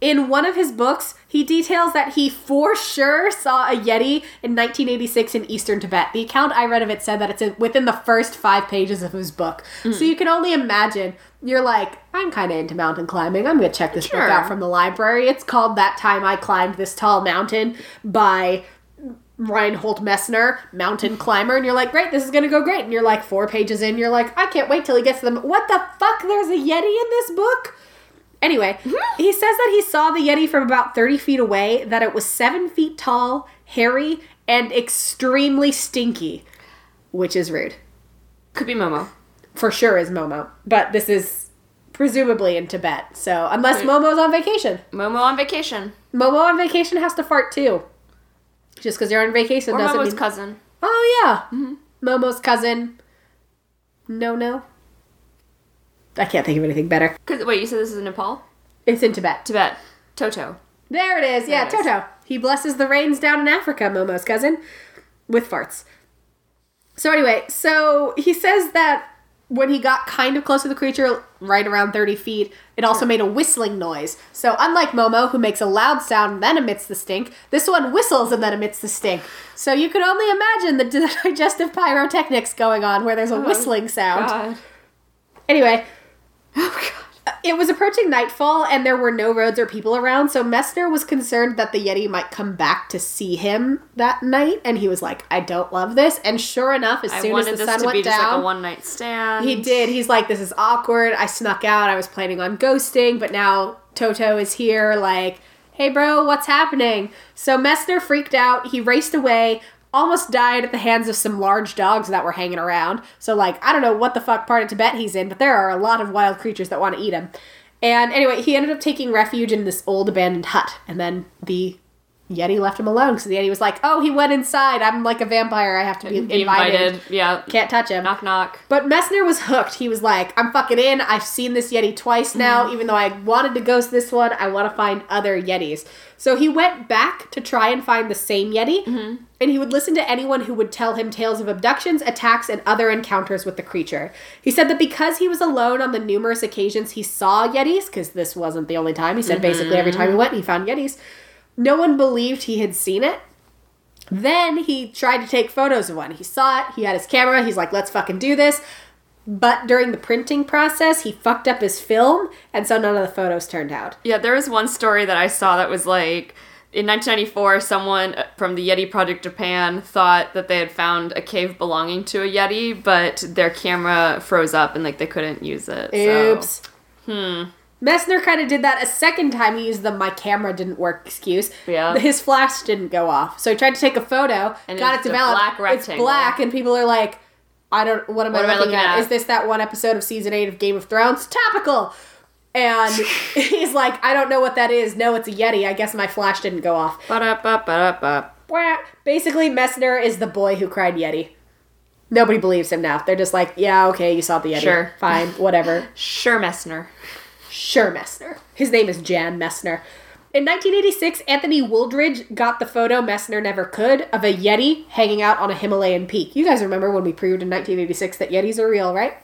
In one of his books, he details that he for sure saw a Yeti in 1986 in eastern Tibet. The account I read of it said that it's within the first five pages of his book. Hmm. So you can only imagine. You're like, I'm kind of into mountain climbing. I'm going to check this Sure. book out from the library. It's called That Time I Climbed This Tall Mountain by Reinhold Messner, mountain climber, and you're like, great, this is gonna go great. And you're like four pages in, you're like, I can't wait till he gets to them. What the fuck? There's a Yeti in this book? Anyway, mm-hmm. he says that he saw the Yeti from about 30 feet away, that it was seven feet tall, hairy, and extremely stinky, which is rude. Could be Momo. For sure is Momo, but this is presumably in Tibet. So, unless Momo's on vacation, Momo on vacation. Momo on vacation has to fart too. Just because you're on vacation Or doesn't Momo's mean. cousin. Oh yeah, mm-hmm. Momo's cousin. No, no. I can't think of anything better. Cause wait, you said this is in Nepal? It's in Tibet. Tibet. Toto. There it is. Yeah, it is. Toto. He blesses the rains down in Africa, Momo's cousin, with farts. So anyway, so he says that when he got kind of close to the creature, right around 30 feet, it also made a whistling noise. So unlike Momo, who makes a loud sound and then emits the stink, this one whistles and then emits the stink. So you can only imagine the digestive pyrotechnics going on where there's a oh, whistling sound. God. Anyway, Oh god. It was approaching nightfall and there were no roads or people around, so Messner was concerned that the Yeti might come back to see him that night, and he was like, I don't love this. And sure enough, as I soon as the sun went just like down, a one night stand. he did. He's like, This is awkward. I snuck out. I was planning on ghosting, but now Toto is here, like, hey bro, what's happening? So Messner freaked out. He raced away. Almost died at the hands of some large dogs that were hanging around. So, like, I don't know what the fuck part of Tibet he's in, but there are a lot of wild creatures that want to eat him. And anyway, he ended up taking refuge in this old abandoned hut. And then the Yeti left him alone because the Yeti was like, oh, he went inside. I'm like a vampire. I have to be, Be invited. invited. Yeah. Can't touch him. Knock knock. But Messner was hooked. He was like, I'm fucking in. I've seen this Yeti twice now. Mm-hmm. Even though I wanted to ghost this one, I want to find other Yetis. So he went back to try and find the same Yeti. Mm-hmm. And he would listen to anyone who would tell him tales of abductions, attacks, and other encounters with the creature. He said that because he was alone on the numerous occasions he saw Yetis, because this wasn't the only time, he said basically every time he mm-hmm. went, he found Yetis, no one believed he had seen it. Then he tried to take photos of one. He saw it, he had his camera, he's like, let's fucking do this. But during the printing process, he fucked up his film, and so none of the photos turned out. Yeah, there was one story that I saw that was like in 1994, someone uh, from the Yeti Project Japan thought that they had found a cave belonging to a Yeti, but their camera froze up and like they couldn't use it. so- Oops. Hmm. Messner kind of did that a second time. He used the "my camera didn't work" excuse. Yeah. His flash didn't go off, so he tried to take a photo. And got it developed. black It's black, and people are like, "I don't. What am, What I, am I looking looking at? at? Is this that one episode of season eight of Game of Thrones? Topical." And he's like, "I don't know what that is. No, it's a Yeti. I guess my flash didn't go off." Basically, Messner is the boy who cried Yeti. Nobody believes him now. They're just like, yeah, okay, you saw the Yeti. Sure. Fine, whatever. Sure, Messner. Sure, Messner. His name is Jan Messner. In 1986, Anthony Wooldridge got the photo Messner never could of a Yeti hanging out on a Himalayan peak. You guys remember when we proved in 1986 that Yetis are real, right?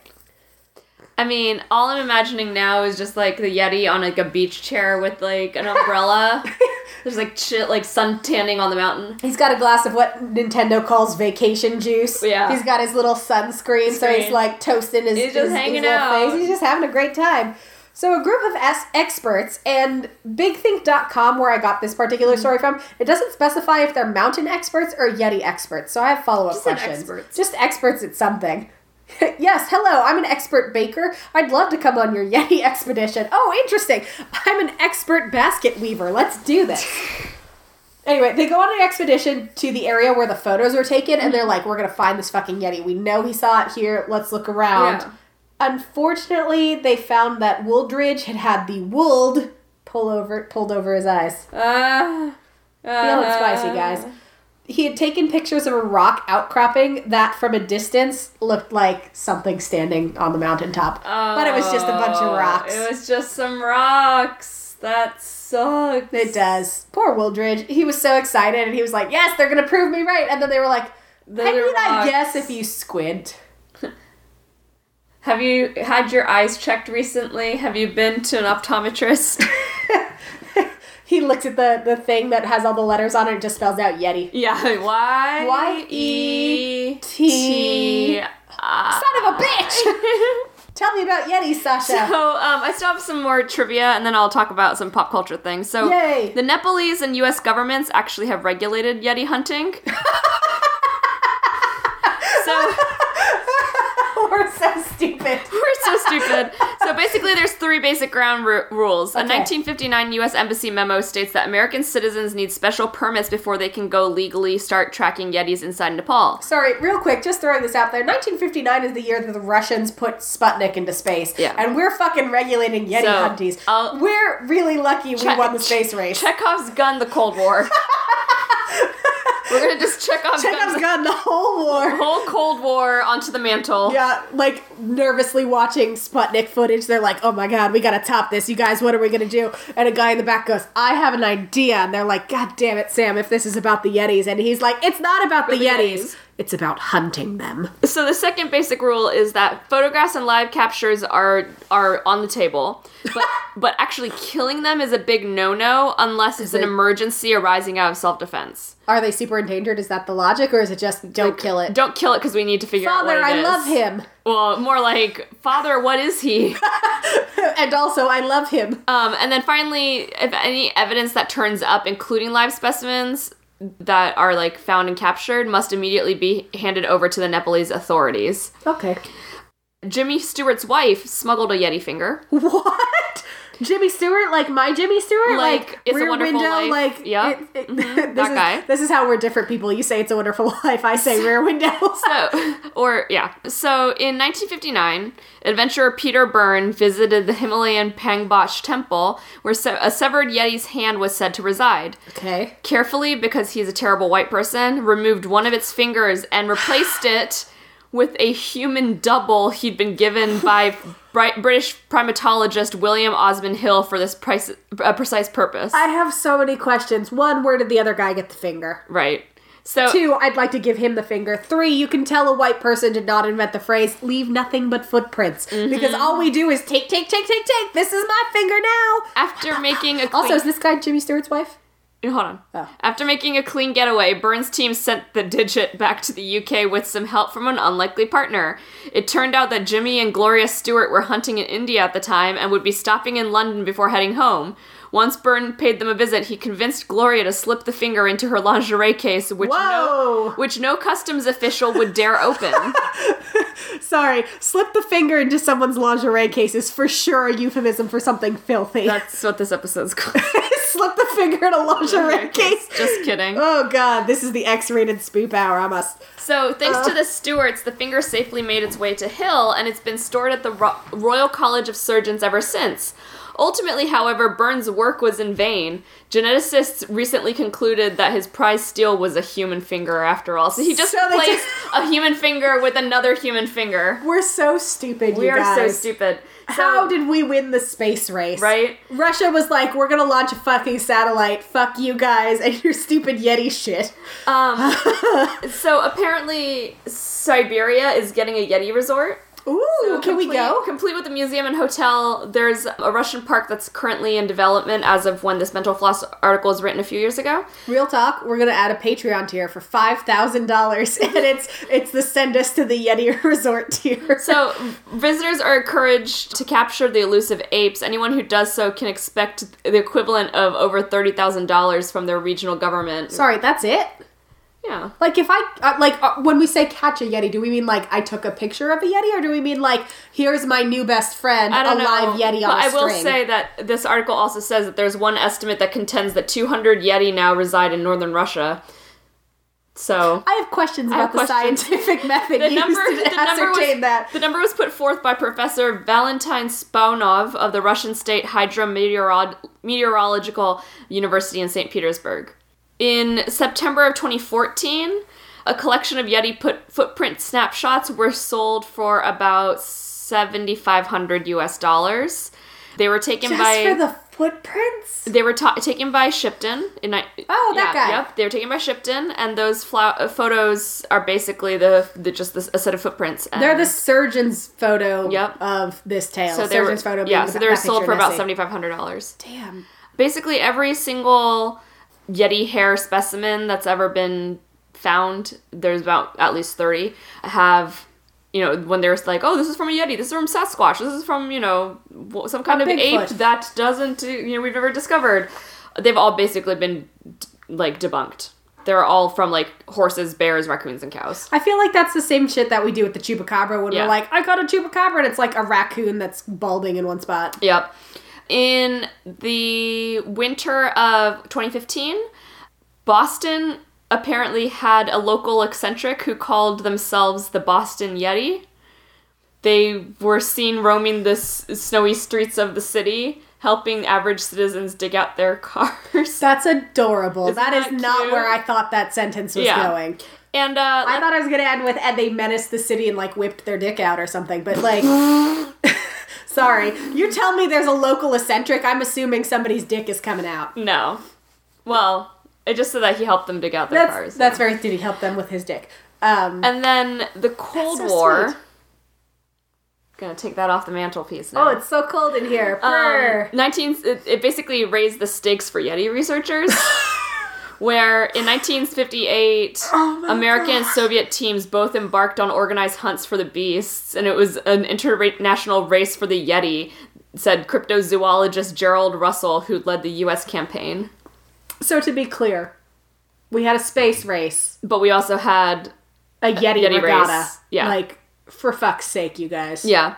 I mean, all I'm imagining now is just like the Yeti on like a beach chair with like an umbrella. There's like shit, like sun tanning on the mountain. He's got a glass of what Nintendo calls vacation juice. Yeah. He's got his little sunscreen, so he's like toasting his, He's just his- his hanging little out. Face. He's just having a great time. So a group of S- experts and BigThink.com, where I got this particular Mm-hmm. story from, it doesn't specify if they're mountain experts or Yeti experts. So I have follow up Just questions. experts. Just experts at something. yes, hello, I'm an expert baker. I'd love to come on your Yeti expedition. Oh, interesting. I'm an expert basket weaver. Let's do this. Anyway, they go on an expedition to the area where the photos were taken, and they're like, "We're gonna find this fucking yeti. We know he saw it here. Let's look around." Yeah. Unfortunately, they found that Wooldridge had had the wool pull over pulled over his eyes. Uh, Feeling spicy, guys. He had taken pictures of a rock outcropping that, from a distance, looked like something standing on the mountaintop. but it was just a bunch of Oh, rocks. It was just some rocks. That sucks. It does. Poor Wildridge. He was so excited, and he was like, "Yes, they're gonna prove me right." And then they were like, "I mean, I guess if you squint." Have you had your eyes checked recently? Have you been to an optometrist? he looks at the the thing that has all the letters on it and just spells out Yeti. Yeah, Y Y E T. Son of a bitch! Tell me about Yeti, Sasha. So um, I still have some more trivia, and then I'll talk about some pop culture things. So Yay. the Nepalese and U.S. governments actually have regulated Yeti hunting. so We're so stupid. we're so stupid. So basically, there's three basic ground ru- rules. A 1959 U.S. Embassy memo states that American citizens need special permits before they can go legally start tracking Yetis inside Nepal. Sorry, real quick, just throwing this out there. 1959 is the year that the Russians put Sputnik into space. Yeah. And we're fucking regulating Yeti So, hunties. I'll- we're really lucky we won the space race. Chekhov's gun, the Cold War. We're gonna just Chekhov's, Chekhov's gun, gun the whole war. the whole Cold War onto the mantle. Yeah, like nervously watching Sputnik footage. They're like, oh my god, we gotta top this. You guys, what are we gonna do? And a guy in the back goes, I have an idea. And they're like, God damn it, Sam, if this is about the Yetis. And he's like, it's not about the, the Yetis. Yetis. It's about hunting them. So the second basic rule is that photographs and live captures are are on the table, but but actually killing them is a big no no unless it's an emergency arising out of self defense. Are they super endangered? Is that the logic? Or is it just don't kill it? Don't kill it because we need to figure out Father, I is. love him. Well, more like father, what is he? and also, I love him. um, and then finally, if any evidence that turns up, including live specimens that are like found and captured, must immediately be handed over to the Nepalese authorities. Okay. Jimmy Stewart's wife smuggled a Yeti finger. What? Jimmy Stewart, like my Jimmy Stewart, Like, It's a Rear Wonderful Window, Life. like Yep. it- it- Mhm, this that is, guy. This is how we're different people. You say it's a wonderful life. I say Rear Window. So, or yeah. So in 1959, adventurer Peter Byrne visited the Himalayan Pangboch Temple, where se- a severed Yeti's hand was said to reside. okay. Carefully, because he's a terrible white person, removed one of its fingers and replaced it with a human double he'd been given by British primatologist William Osman Hill for this price- uh, precise purpose. I have so many questions. One, where did the other guy get the finger? right. So Two, I'd like to give him the finger. Three, you can tell a white person did not invent the phrase "leave nothing but footprints" Mm-hmm. because all we do is take, take, take, take, take. This is my finger now. after making a Also, is this guy Jimmy Stewart's wife? Hold on. Oh. After making a clean getaway, Byrne's team sent the digit back to the UK with some help from an unlikely partner. It turned out that Jimmy and Gloria Stewart were hunting in India at the time and would be stopping in London before heading home. Once Byrne paid them a visit, he convinced Gloria to slip the finger into her lingerie case, which Whoa. no which no customs official would dare open. Sorry, slip the finger into someone's lingerie case is for sure a euphemism for something filthy. That's what this episode's called. slip the finger in a lingerie case. Just kidding. Oh god, this is the X-rated spoop hour. I must. So, thanks to the Stewarts, the finger safely made its way to Hill, and it's been stored at the Ro- Royal College of Surgeons ever since. Ultimately, however, Byrne's work was in vain. Geneticists recently concluded that his prize steal was a human finger after all. So he just So replaced just- a human finger with another human finger. We're so stupid, We are so stupid. So, How did we win the space race? Right? Russia was like, we're gonna launch a fucking satellite. Fuck you guys and your stupid Yeti shit. Um, so apparently, Siberia is getting a Yeti resort. Ooh, So can we go? Complete with a museum and hotel. There's a Russian park that's currently in development as of when this Mental Floss article was written a few years ago. Real talk, we're gonna add a Patreon tier for five thousand dollars, and it's it's the send us to the Yeti resort tier. So visitors are encouraged to capture the elusive apes. Anyone who does so can expect the equivalent of over thirty thousand dollars from their regional government. Sorry, that's it. Yeah. Like if I uh, like uh, when we say catch a yeti, do we mean like I took a picture of a yeti, or do we mean like here's my new best friend, I a know. live yeti on but I will string? say that this article also says that there's one estimate that contends that 200 Yeti now reside in northern Russia. So I have questions have about the questions. scientific method the used number, to the number was, ascertain that. the number was put forth by Professor Valentin Sapunov of the Russian State Hydrometeorological University in St. Petersburg. In September of 2014, a collection of Yeti put, footprint snapshots were sold for about 7,500 US dollars. They were taken Just by for the footprints. they were ta- taken by Shipton. In Oh, that yeah, guy. Yep, they were taken by Shipton, and those photos are basically the, the just this, a set of footprints. And They're the surgeon's photo Yep. of this tale. so they were surgeon's photo. yeah, so they were sold for about seventy five hundred dollars. Damn. basically every single Yeti hair specimen that's ever been found, there's about at least 30, have, you know, when they're like, oh, this is from a Yeti, this is from Sasquatch, this is from, you know, some kind of Bigfoot. ape that doesn't, you know, we've never discovered. They've all basically been, like, debunked. They're all from, like, horses, bears, raccoons, and cows. I feel like that's the same shit that we do with the chupacabra when Yeah. we're like, I got a chupacabra, and it's like a raccoon that's balding in one spot. Yep. In the winter of 2015, Boston apparently had a local eccentric who called themselves the Boston Yeti. They were seen roaming the s- snowy streets of the city, helping average citizens dig out their cars. That's adorable. Isn't that is that not where I thought that sentence was Yeah. going. And uh, I thought I was gonna end with and they menaced the city and like whipped their dick out or something, but like sorry. You tell me there's a local eccentric, I'm assuming somebody's dick is coming out. no. Well, it just said that he helped them dig out their That's cars. that's very did he help them with his dick? Um And then the Cold so War. sweet. Gonna take that off the mantelpiece now. Oh, it's so cold in here. Um, 19 it, it basically raised the stakes for Yeti researchers. where in 1958, Oh American and God. Soviet teams both embarked on organized hunts for the beasts, and it was an international race for the Yeti, said cryptozoologist Gerald Russell, who led the U.S. campaign. so to be clear, we had a space race, But we also had, a Yeti, Yeti regatta. race, yeah. Like for fuck's sake, you guys. yeah.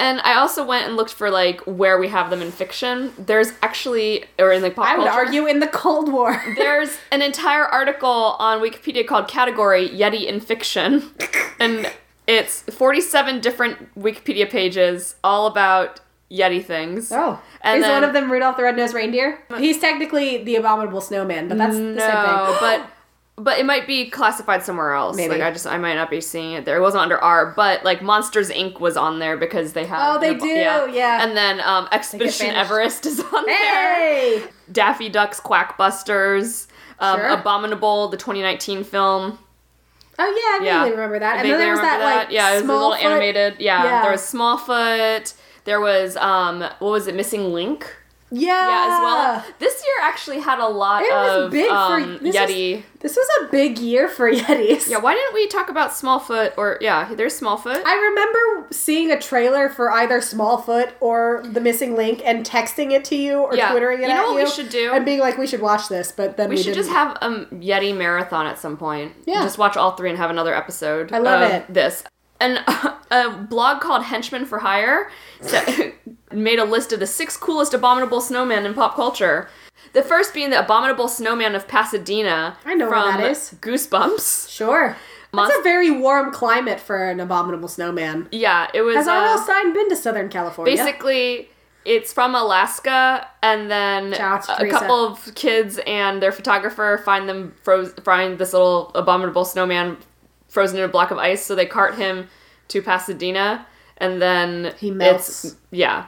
And I also went and looked for like where we have them in fiction. There's actually, or in like pop I would culture. argue in the Cold War. There's an entire article on Wikipedia called Category Yeti in Fiction. And it's 47 different Wikipedia pages all about Yeti things. Oh, And is then- one of them Rudolph the Red-Nosed Reindeer? He's technically the abominable snowman, but that's the same No, thing. but but it might be classified somewhere else. Maybe. Like I just I might not be seeing it there. It wasn't under R, but like Monsters Inc. was on there because they have Oh, they do, yeah. And then um, Expedition. Everest is on there. Daffy Duck's Quackbusters. Um, Sure. Abominable, the 2019 film. oh yeah, I Yeah. remember that. And then there was that remember like yeah, it was a small little animated. Yeah, Yeah. there was Smallfoot. There was um, what was it? Missing Link. Yeah, Yeah, as well. This year actually had a lot It was of big for- um, this was- Yeti. This was a big year for Yetis. Yeah, why didn't we talk about Smallfoot? Or yeah, there's Smallfoot. I remember seeing a trailer for either Smallfoot or The Missing Link and texting it to you or Yeah. twittering it You know at what we should do? and being like, "We should watch this," but then we, we should didn't. just have a Yeti marathon at some point. Yeah. Just watch all three and have another episode. I love it. This. And a blog called Henchman for Hire made a list of the six coolest abominable snowmen in pop culture. The first being the abominable snowman of Pasadena. I know from that is. Goosebumps. Sure. Monst- That's a very warm climate for an abominable snowman. Yeah, it was. Has uh, R.L. Stine been to Southern California? basically it's from Alaska, and then a couple of kids and their photographer find them froze, find this little abominable snowman frozen in a block of ice. So they cart him to Pasadena, and then He melts. Yeah,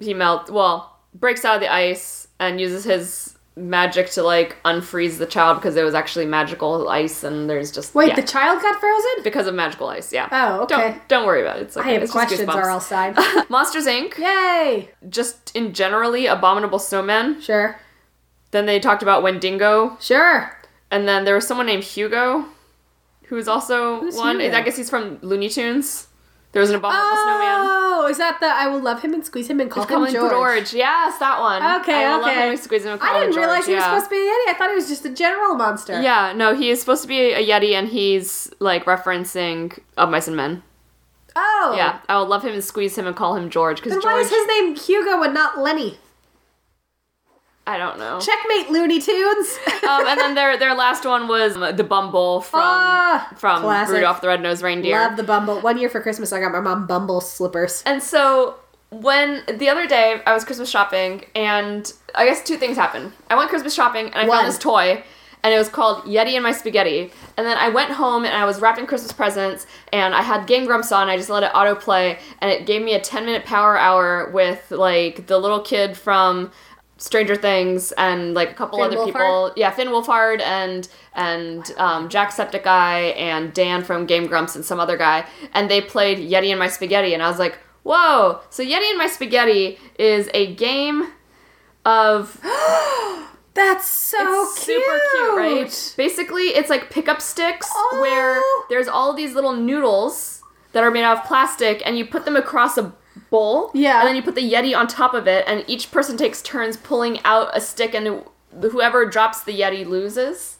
he melts. Well, breaks out of the ice and uses his magic to like unfreeze the child because it was actually magical ice, and there's just Wait, yeah, the child got frozen? because of magical ice. Yeah. Oh, okay. Don't don't worry about it. It's okay. I have it's just questions, Goosebumps. R.L. Stine. Monsters Inc. Yay! Just in generally abominable snowmen. Sure. Then they talked about Wendigo, Sure. and then there was someone named Hugo, who was also Who's one. Hugo? I guess he's from Looney Tunes. There was an abominable snowman. Oh, is that the I will love him and squeeze him and call him George? George. Yes, that one. Okay, I love okay. him and squeeze him and call I didn't George, realize he was yeah. supposed to be a Yeti. I thought he was just a general monster. Yeah, no, he is supposed to be a Yeti, and he's like referencing Of Mice and Men. Oh. Yeah, I will love him and squeeze him and call him George because Then why is his name Hugo and not Lenny? I don't know. Checkmate, Looney Tunes. um, and then their their last one was the Bumble from Ah, from classic. Rudolph the Red-Nosed Reindeer. Love the Bumble. One year for Christmas, I got my mom Bumble slippers. And so when the other day I was Christmas shopping, and I guess two things happened. I went Christmas shopping and I One. found this toy, and it was called Yeti and My Spaghetti. And then I went home and I was wrapping Christmas presents, and I had Game Grumps on. I just let it autoplay, and it gave me a ten minute power hour with like the little kid from. Stranger Things and like a couple Finn other Wolfhard? people, yeah, Finn Wolfhard and and um, Jacksepticeye and Dan from Game Grumps and some other guy, and they played Yeti and My Spaghetti, and I was like, whoa! So Yeti and My Spaghetti is a game of That's so it's super cute, right? Basically, it's like pickup sticks Oh. where there's all these little noodles that are made out of plastic, and you put them across a bowl. Yeah. And then you put the Yeti on top of it, and each person takes turns pulling out a stick, and whoever drops the Yeti loses.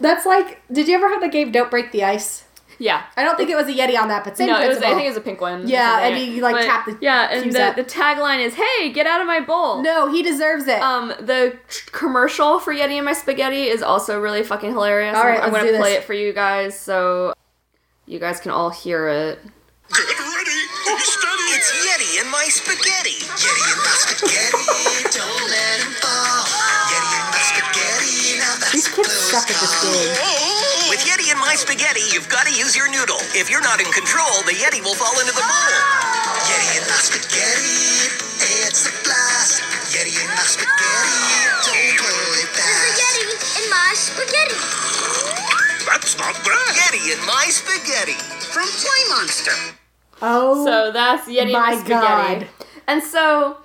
That's like, did you ever have the game Don't Break the Ice? Yeah. I don't think it was a Yeti on that, but same no, it was, principle. I think it was a pink one. Yeah, and you, like, But- tap the Yeah, and the, the tagline is, "Hey, get out of my bowl." no, he deserves it. Um, the commercial for Yeti and My Spaghetti is also really fucking hilarious. All right, I'm, I'm gonna play this. it for you guys so you guys can all hear it. Get ready, steady. It's Yeti and my spaghetti. Yeti and my spaghetti. Don't let him fall. Yeti and my spaghetti. Now that's These kids close suck at this game. With Yeti and my spaghetti, you've got to use your noodle. If you're not in control, the Yeti will fall into the bowl. Yeti and my spaghetti. It's a blast. Yeti and my spaghetti. Don't hold it There's a fast. Yeti and my spaghetti. That's not bad. Yeti and my spaghetti. From Play Monster. Oh, So that's Yeti and my Spaghetti. God. And so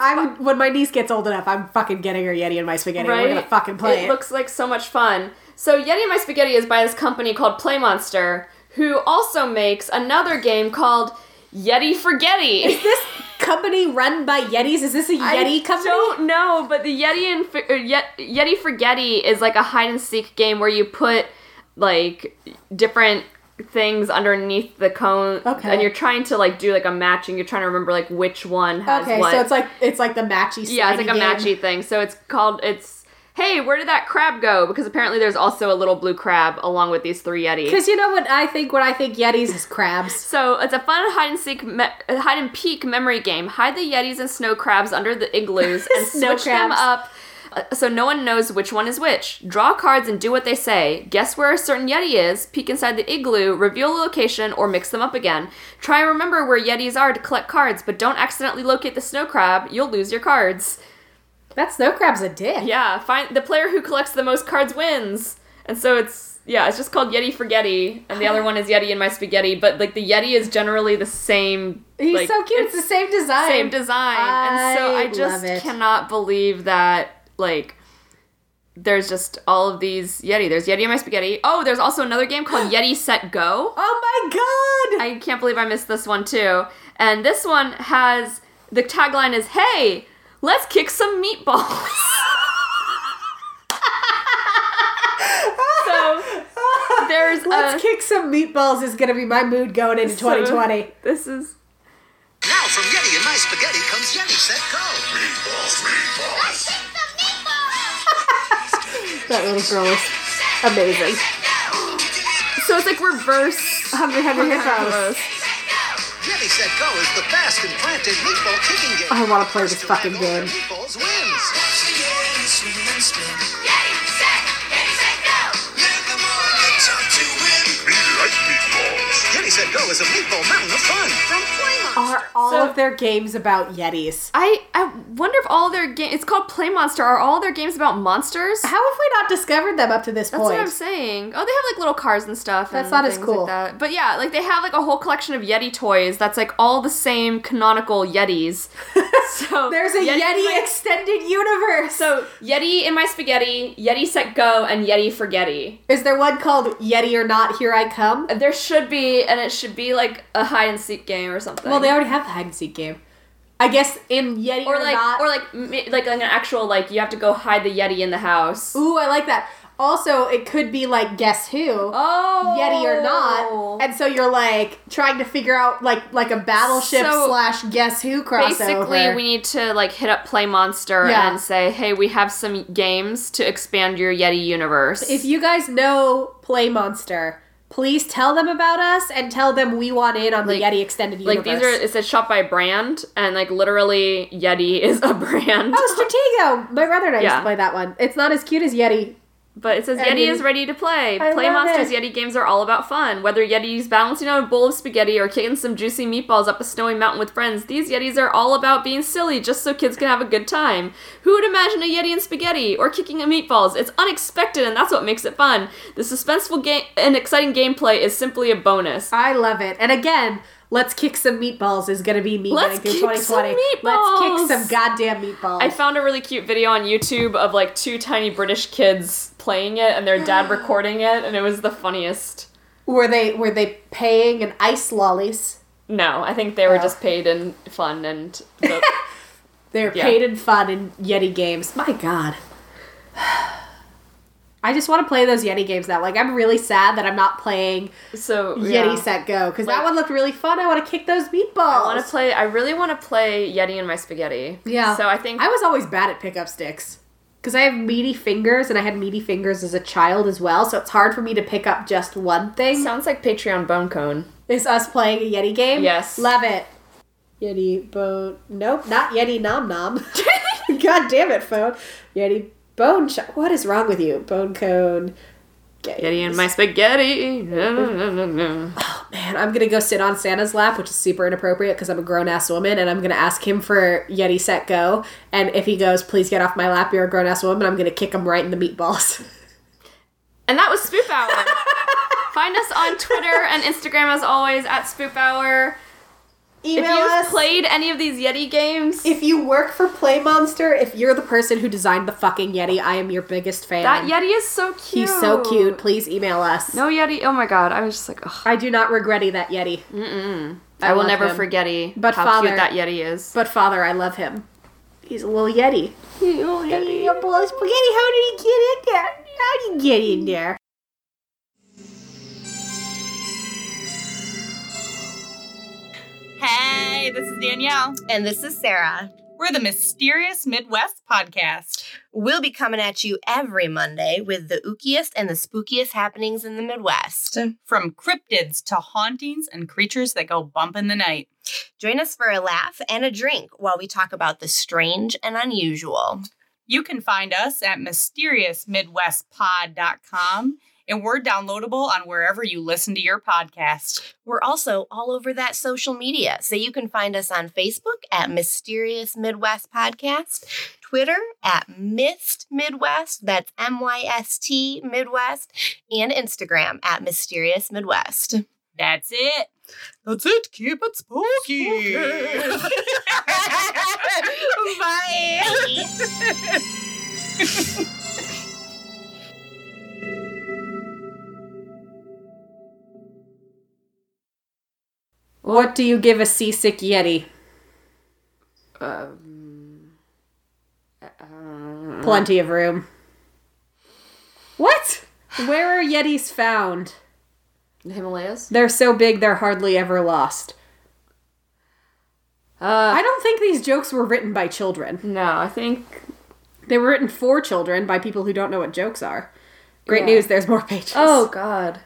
I'm when my niece gets old enough, I'm fucking getting her Yeti and my spaghetti. and right. We're gonna fucking play it. looks like so much fun. So Yeti and My Spaghetti is by this company called Play Monster, who also makes another game called Yeti Forgetty. Is this company run by Yetis? Is this a Yeti I company? I don't know, but the Yeti and er, Yet- Yeti Forgetty is like a hide and seek game where you put like different things underneath the cone, Okay. and you're trying to like do like a matching. You're trying to remember like which one has Okay, what. so it's like it's like the matchy. yeah, it's like a matchy thing. So it's called it's. Hey, where did that crab go? Because apparently there's also a little blue crab along with these three Yetis. Because you know what I think? When I think Yetis is crabs. So it's a fun hide and seek, me- hide and peek memory game. Hide the Yetis and snow crabs under the igloos and Snow switch them up. Uh, So no one knows which one is which. Draw cards and do what they say. Guess where a certain Yeti is. Peek inside the igloo. Reveal the location or mix them up again. Try and remember where Yetis are to collect cards, but don't accidentally locate the snow crab. You'll lose your cards. That snow crab's a dick. Yeah, find the player who collects the most cards wins. And so it's yeah, it's just called Yeti Forgetty, and the other one is Yeti and My Spaghetti. But like the Yeti is generally the same. He's like, so cute. It's, the same design. same design, and so I I just cannot believe that like there's just all of these Yeti. There's Yeti and My Spaghetti. Oh, there's also another game called Yeti Set Go. Oh my god! I can't believe I missed this one too. And this one has the tagline is "Hey, let's kick some meatballs." so there's Let's a kick some meatballs is gonna be my mood going into so 2020. This is Now from Yeti and my spaghetti comes Yeti Set Go. Meatballs, meatballs. That little girl is amazing. so it's like reverse. Hungry, hungry hippos. Reverse. Yeti Set Go is the fast and frantic meatball kicking game. I wanna play this fucking game. Meatballs wins. Me like meatballs. Yeti Set Go is a meatball mountain of fun from Play Are all So- of their games about Yetis? I I wonder if all their games. It's called Play Monster. Are all their games about monsters? How have we not discovered them up to this That's point? That's what I'm saying. Oh, they have like little cars and stuff. That's and not as cool. Like that. But yeah, like they have like a whole collection of Yeti toys. That's like all the same canonical Yetis. so There's a Yeti, in my- extended universe. so Yeti in my spaghetti, Yeti set go, and Yeti forgetty. is there one called Yeti or Not? Here I Come. There should be, and it should be like a hide and seek game or something. Well, they already have the hide and seek game. I guess in Yeti or, or like Not. or like like like an actual like you have to go hide the Yeti in the house. Ooh, I like that. Also, it could be like Guess Who. Oh, Yeti or not, and so you're like trying to figure out like like a battleship So, slash Guess Who crossover. Basically, we need to like hit up Play Monster Yeah. and say, "Hey, we have some games to expand your Yeti universe." if you guys know Play Monster, please tell them about us and tell them we want in on the Like- Yeti extended universe. like these are, it says shop by brand, and like literally, Yeti is a brand. Oh, Stratego! My brother and I used to play that one. It's not as cute as Yeti. But it says I Yeti mean, is ready to play. I Play Monsters it. Yeti games are all about fun. Whether Yeti's balancing on a bowl of spaghetti or kicking some juicy meatballs up a snowy mountain with friends, these Yetis are all about being silly just so kids can have a good time. Who would imagine a Yeti and spaghetti or kicking a meatballs? It's unexpected and that's what makes it fun. The suspenseful game and exciting gameplay is simply a bonus. I love it. And again, Let's kick some meatballs is gonna be me Let's kick some 2020. Let's kick some goddamn meatballs. I found a really cute video on YouTube of like two tiny British kids playing it and their dad recording it, and it was the funniest. were they were they paying in ice lollies? No, I think they were Oh. just paid in fun and the, They're Yeah. paid in fun in Yeti games. My God. I just want to play those Yeti games now. Like, I'm really sad that I'm not playing so Yeti yeah. Set Go because that one looked really fun. I want to kick those meatballs. I want to play. I really want to play Yeti and my spaghetti. Yeah. So I think I was always bad at pickup sticks because I have meaty fingers and I had meaty fingers as a child as well. So it's hard for me to pick up just one thing. sounds like Patreon bone cone. Is us playing a Yeti game? Yes. Love it. Yeti bone. Nope, not Yeti nom nom. God damn it, phone. Yeti bone. Ch- what is wrong with you? Bone cone. Yeti and my spaghetti. Oh man, I'm gonna go sit on Santa's lap, which is super inappropriate because I'm a grown ass woman, and I'm gonna ask him for Yeti set go. And if he goes, please get off my lap, you're a grown ass woman, I'm gonna kick him right in the meatballs. And that was Spoop Hour. Find us on Twitter and Instagram as always at Spoop Hour. Email if you've us. played any of these Yeti games, if you work for Play Monster, if you're the person who designed the fucking Yeti, I am your biggest fan. that Yeti is so cute. He's so cute. Please email us. No Yeti. Oh my god. I was just like, ugh. I do not regret that Yeti. Mm-mm. I, will love never him. forget Yeti, But how Father- cute that Yeti is. But father, I love him. He's a little Yeti. Little Yeti. Your boy spaghetti, how did he get in there? How did he get in there? Hey, this is Danielle. And this is Sarah. We're the Mysterious Midwest Podcast. We'll be coming at you every Monday with the ookiest and the spookiest happenings in the Midwest. From cryptids to hauntings and creatures that go bump in the night. Join us for a laugh and a drink while we talk about the strange and unusual. You can find us at mysteriousmidwestpod.com and we're downloadable on wherever you listen to your podcast. We're also all over that social media, so you can find us on Facebook at Mysterious Midwest Podcast, Twitter at Myst Midwest, that's M Y S T Midwest, and Instagram at Mysterious Midwest. That's it. That's it. Keep it spooky. Bye. What do you give a seasick Yeti? Um, Plenty of room. What? Where are Yetis found? the Himalayas. They're so big they're hardly ever lost. Uh, I don't think these jokes were written by children. no, I think They were written for children by people who don't know what jokes are. Great Yeah. news, there's more pages. Oh God.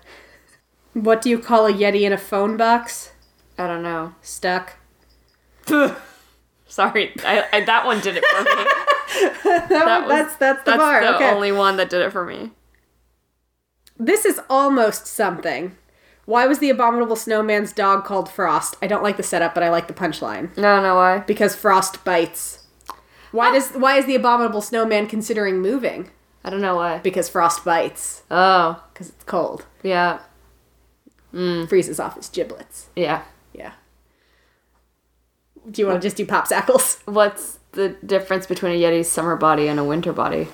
What do you call a Yeti in a phone box? I don't know. Stuck. Sorry, I, I, that one did it for me. That That one- was- that's that's the That's bar. the okay. only one that did it for me. This is almost something. Why was the abominable snowman's dog called Frost? I don't like the setup, but I like the punchline. No, no, why? Because Frost bites. Why does why is the abominable snowman considering moving? I don't know why. Because Frost bites. Oh, Because it's cold. yeah, hmm. Freezes off his giblets. yeah. Do you want to just do popsicles? What's the difference between a Yeti's summer body and a winter body?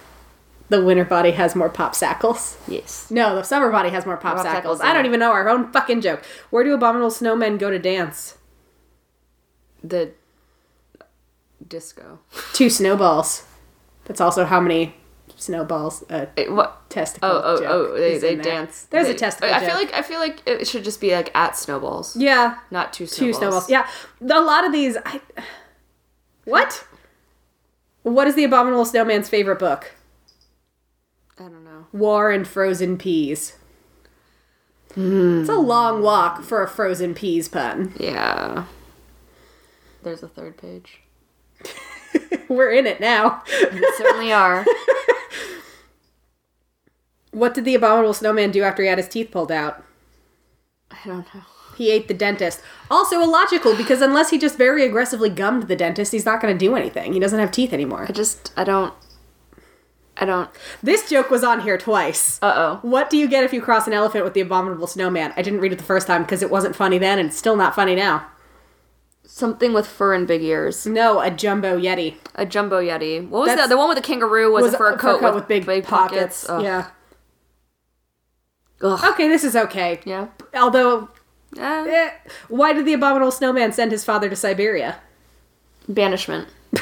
The winter body has more popsicles. Yes. No, the summer body has more popsicles. Popsicles, I don't even know our own fucking joke. Where do abominable snowmen go to dance? The disco. Two snowballs. That's also how many snowballs a It, what? testicle. Oh, oh, oh joke oh! They, they there. dance. There's They- a testicle. I feel like I feel like it should just be like at snowballs, yeah, not two two snowballs. snowballs. Yeah, a lot of these. I, what? What is the abominable snowman's favorite book? I don't know. War and Frozen Peas. It's a long walk for a frozen peas pun. Yeah. There's a third page. We're in it now. We certainly are. What did the abominable snowman do after he had his teeth pulled out? I don't know. He ate the dentist. Also illogical because unless he just very aggressively gummed the dentist, he's not going to do anything. He doesn't have teeth anymore. I just I don't. I don't. This joke was on here twice. Uh oh. What do you get if you cross an elephant with the abominable snowman? I didn't read it the first time because it wasn't funny then and it's still not funny now. Something with fur and big ears. No, a jumbo yeti. A jumbo yeti. What was That's- the the one with the kangaroo? Was, a fur coat, with, big, big pockets. Ugh. Yeah. Ugh. Okay, this is okay. Yeah. Although, Eh. eh, why did the abominable snowman send his father to Siberia? Banishment. Ban-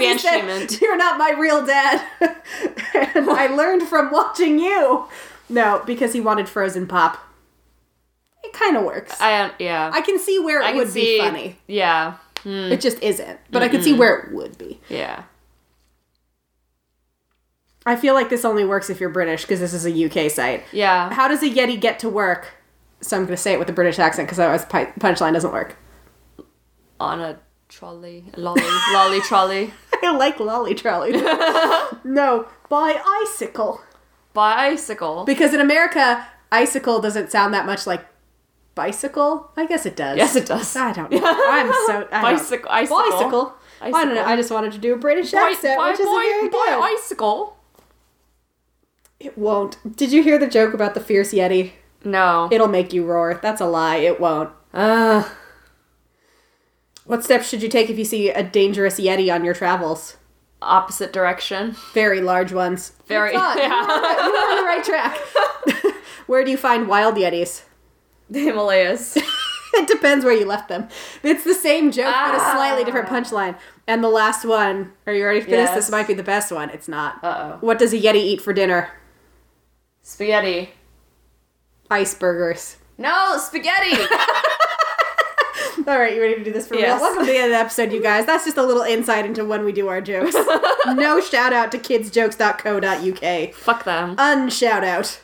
he said, banishment. You're not my real dad. and I learned from watching you. No, because he wanted frozen pop. It kind of works. I, um, yeah. I can see where it I would see. be funny. Yeah. Hmm. It just isn't. But I can see where it would be. Yeah. I feel like this only works if you're British because this is a UK site. Yeah. How does a Yeti get to work? So I'm going to say it with a British accent because otherwise pi- punchline doesn't work. On a trolley, a lolly, lolly trolley. I like lolly trolley. no, by icicle. By icicle. Because in America, icicle doesn't sound that much like bicycle. I guess it does. Yes, it does. I don't know. I'm so I Bicycle- icicle. Bicycle. I don't know. I just wanted to do a British Boy- accent, boy- which isn't very boy good. Icicle. It won't. Did you hear the joke about the fierce yeti? No. It'll make you roar. That's a lie. It won't. Uh, What steps should you take if you see a dangerous yeti on your travels? opposite direction. Very large ones. Very- yeah. You're on the right track. Where do you find wild yetis? The Himalayas. It depends where you left them. It's the same joke, but a slightly Ah. different punchline. And the last one, are you ready for this? This might be the best one. It's not. Uh-oh. What does a yeti eat for dinner? Spaghetti. Iceburgers. No, spaghetti. All right, you ready to do this for Yes. real? Welcome to the end of the episode, you guys. That's just a little insight into when we do our jokes. no shout out to kidsjokes.co.uk. Fuck them. Unshout out.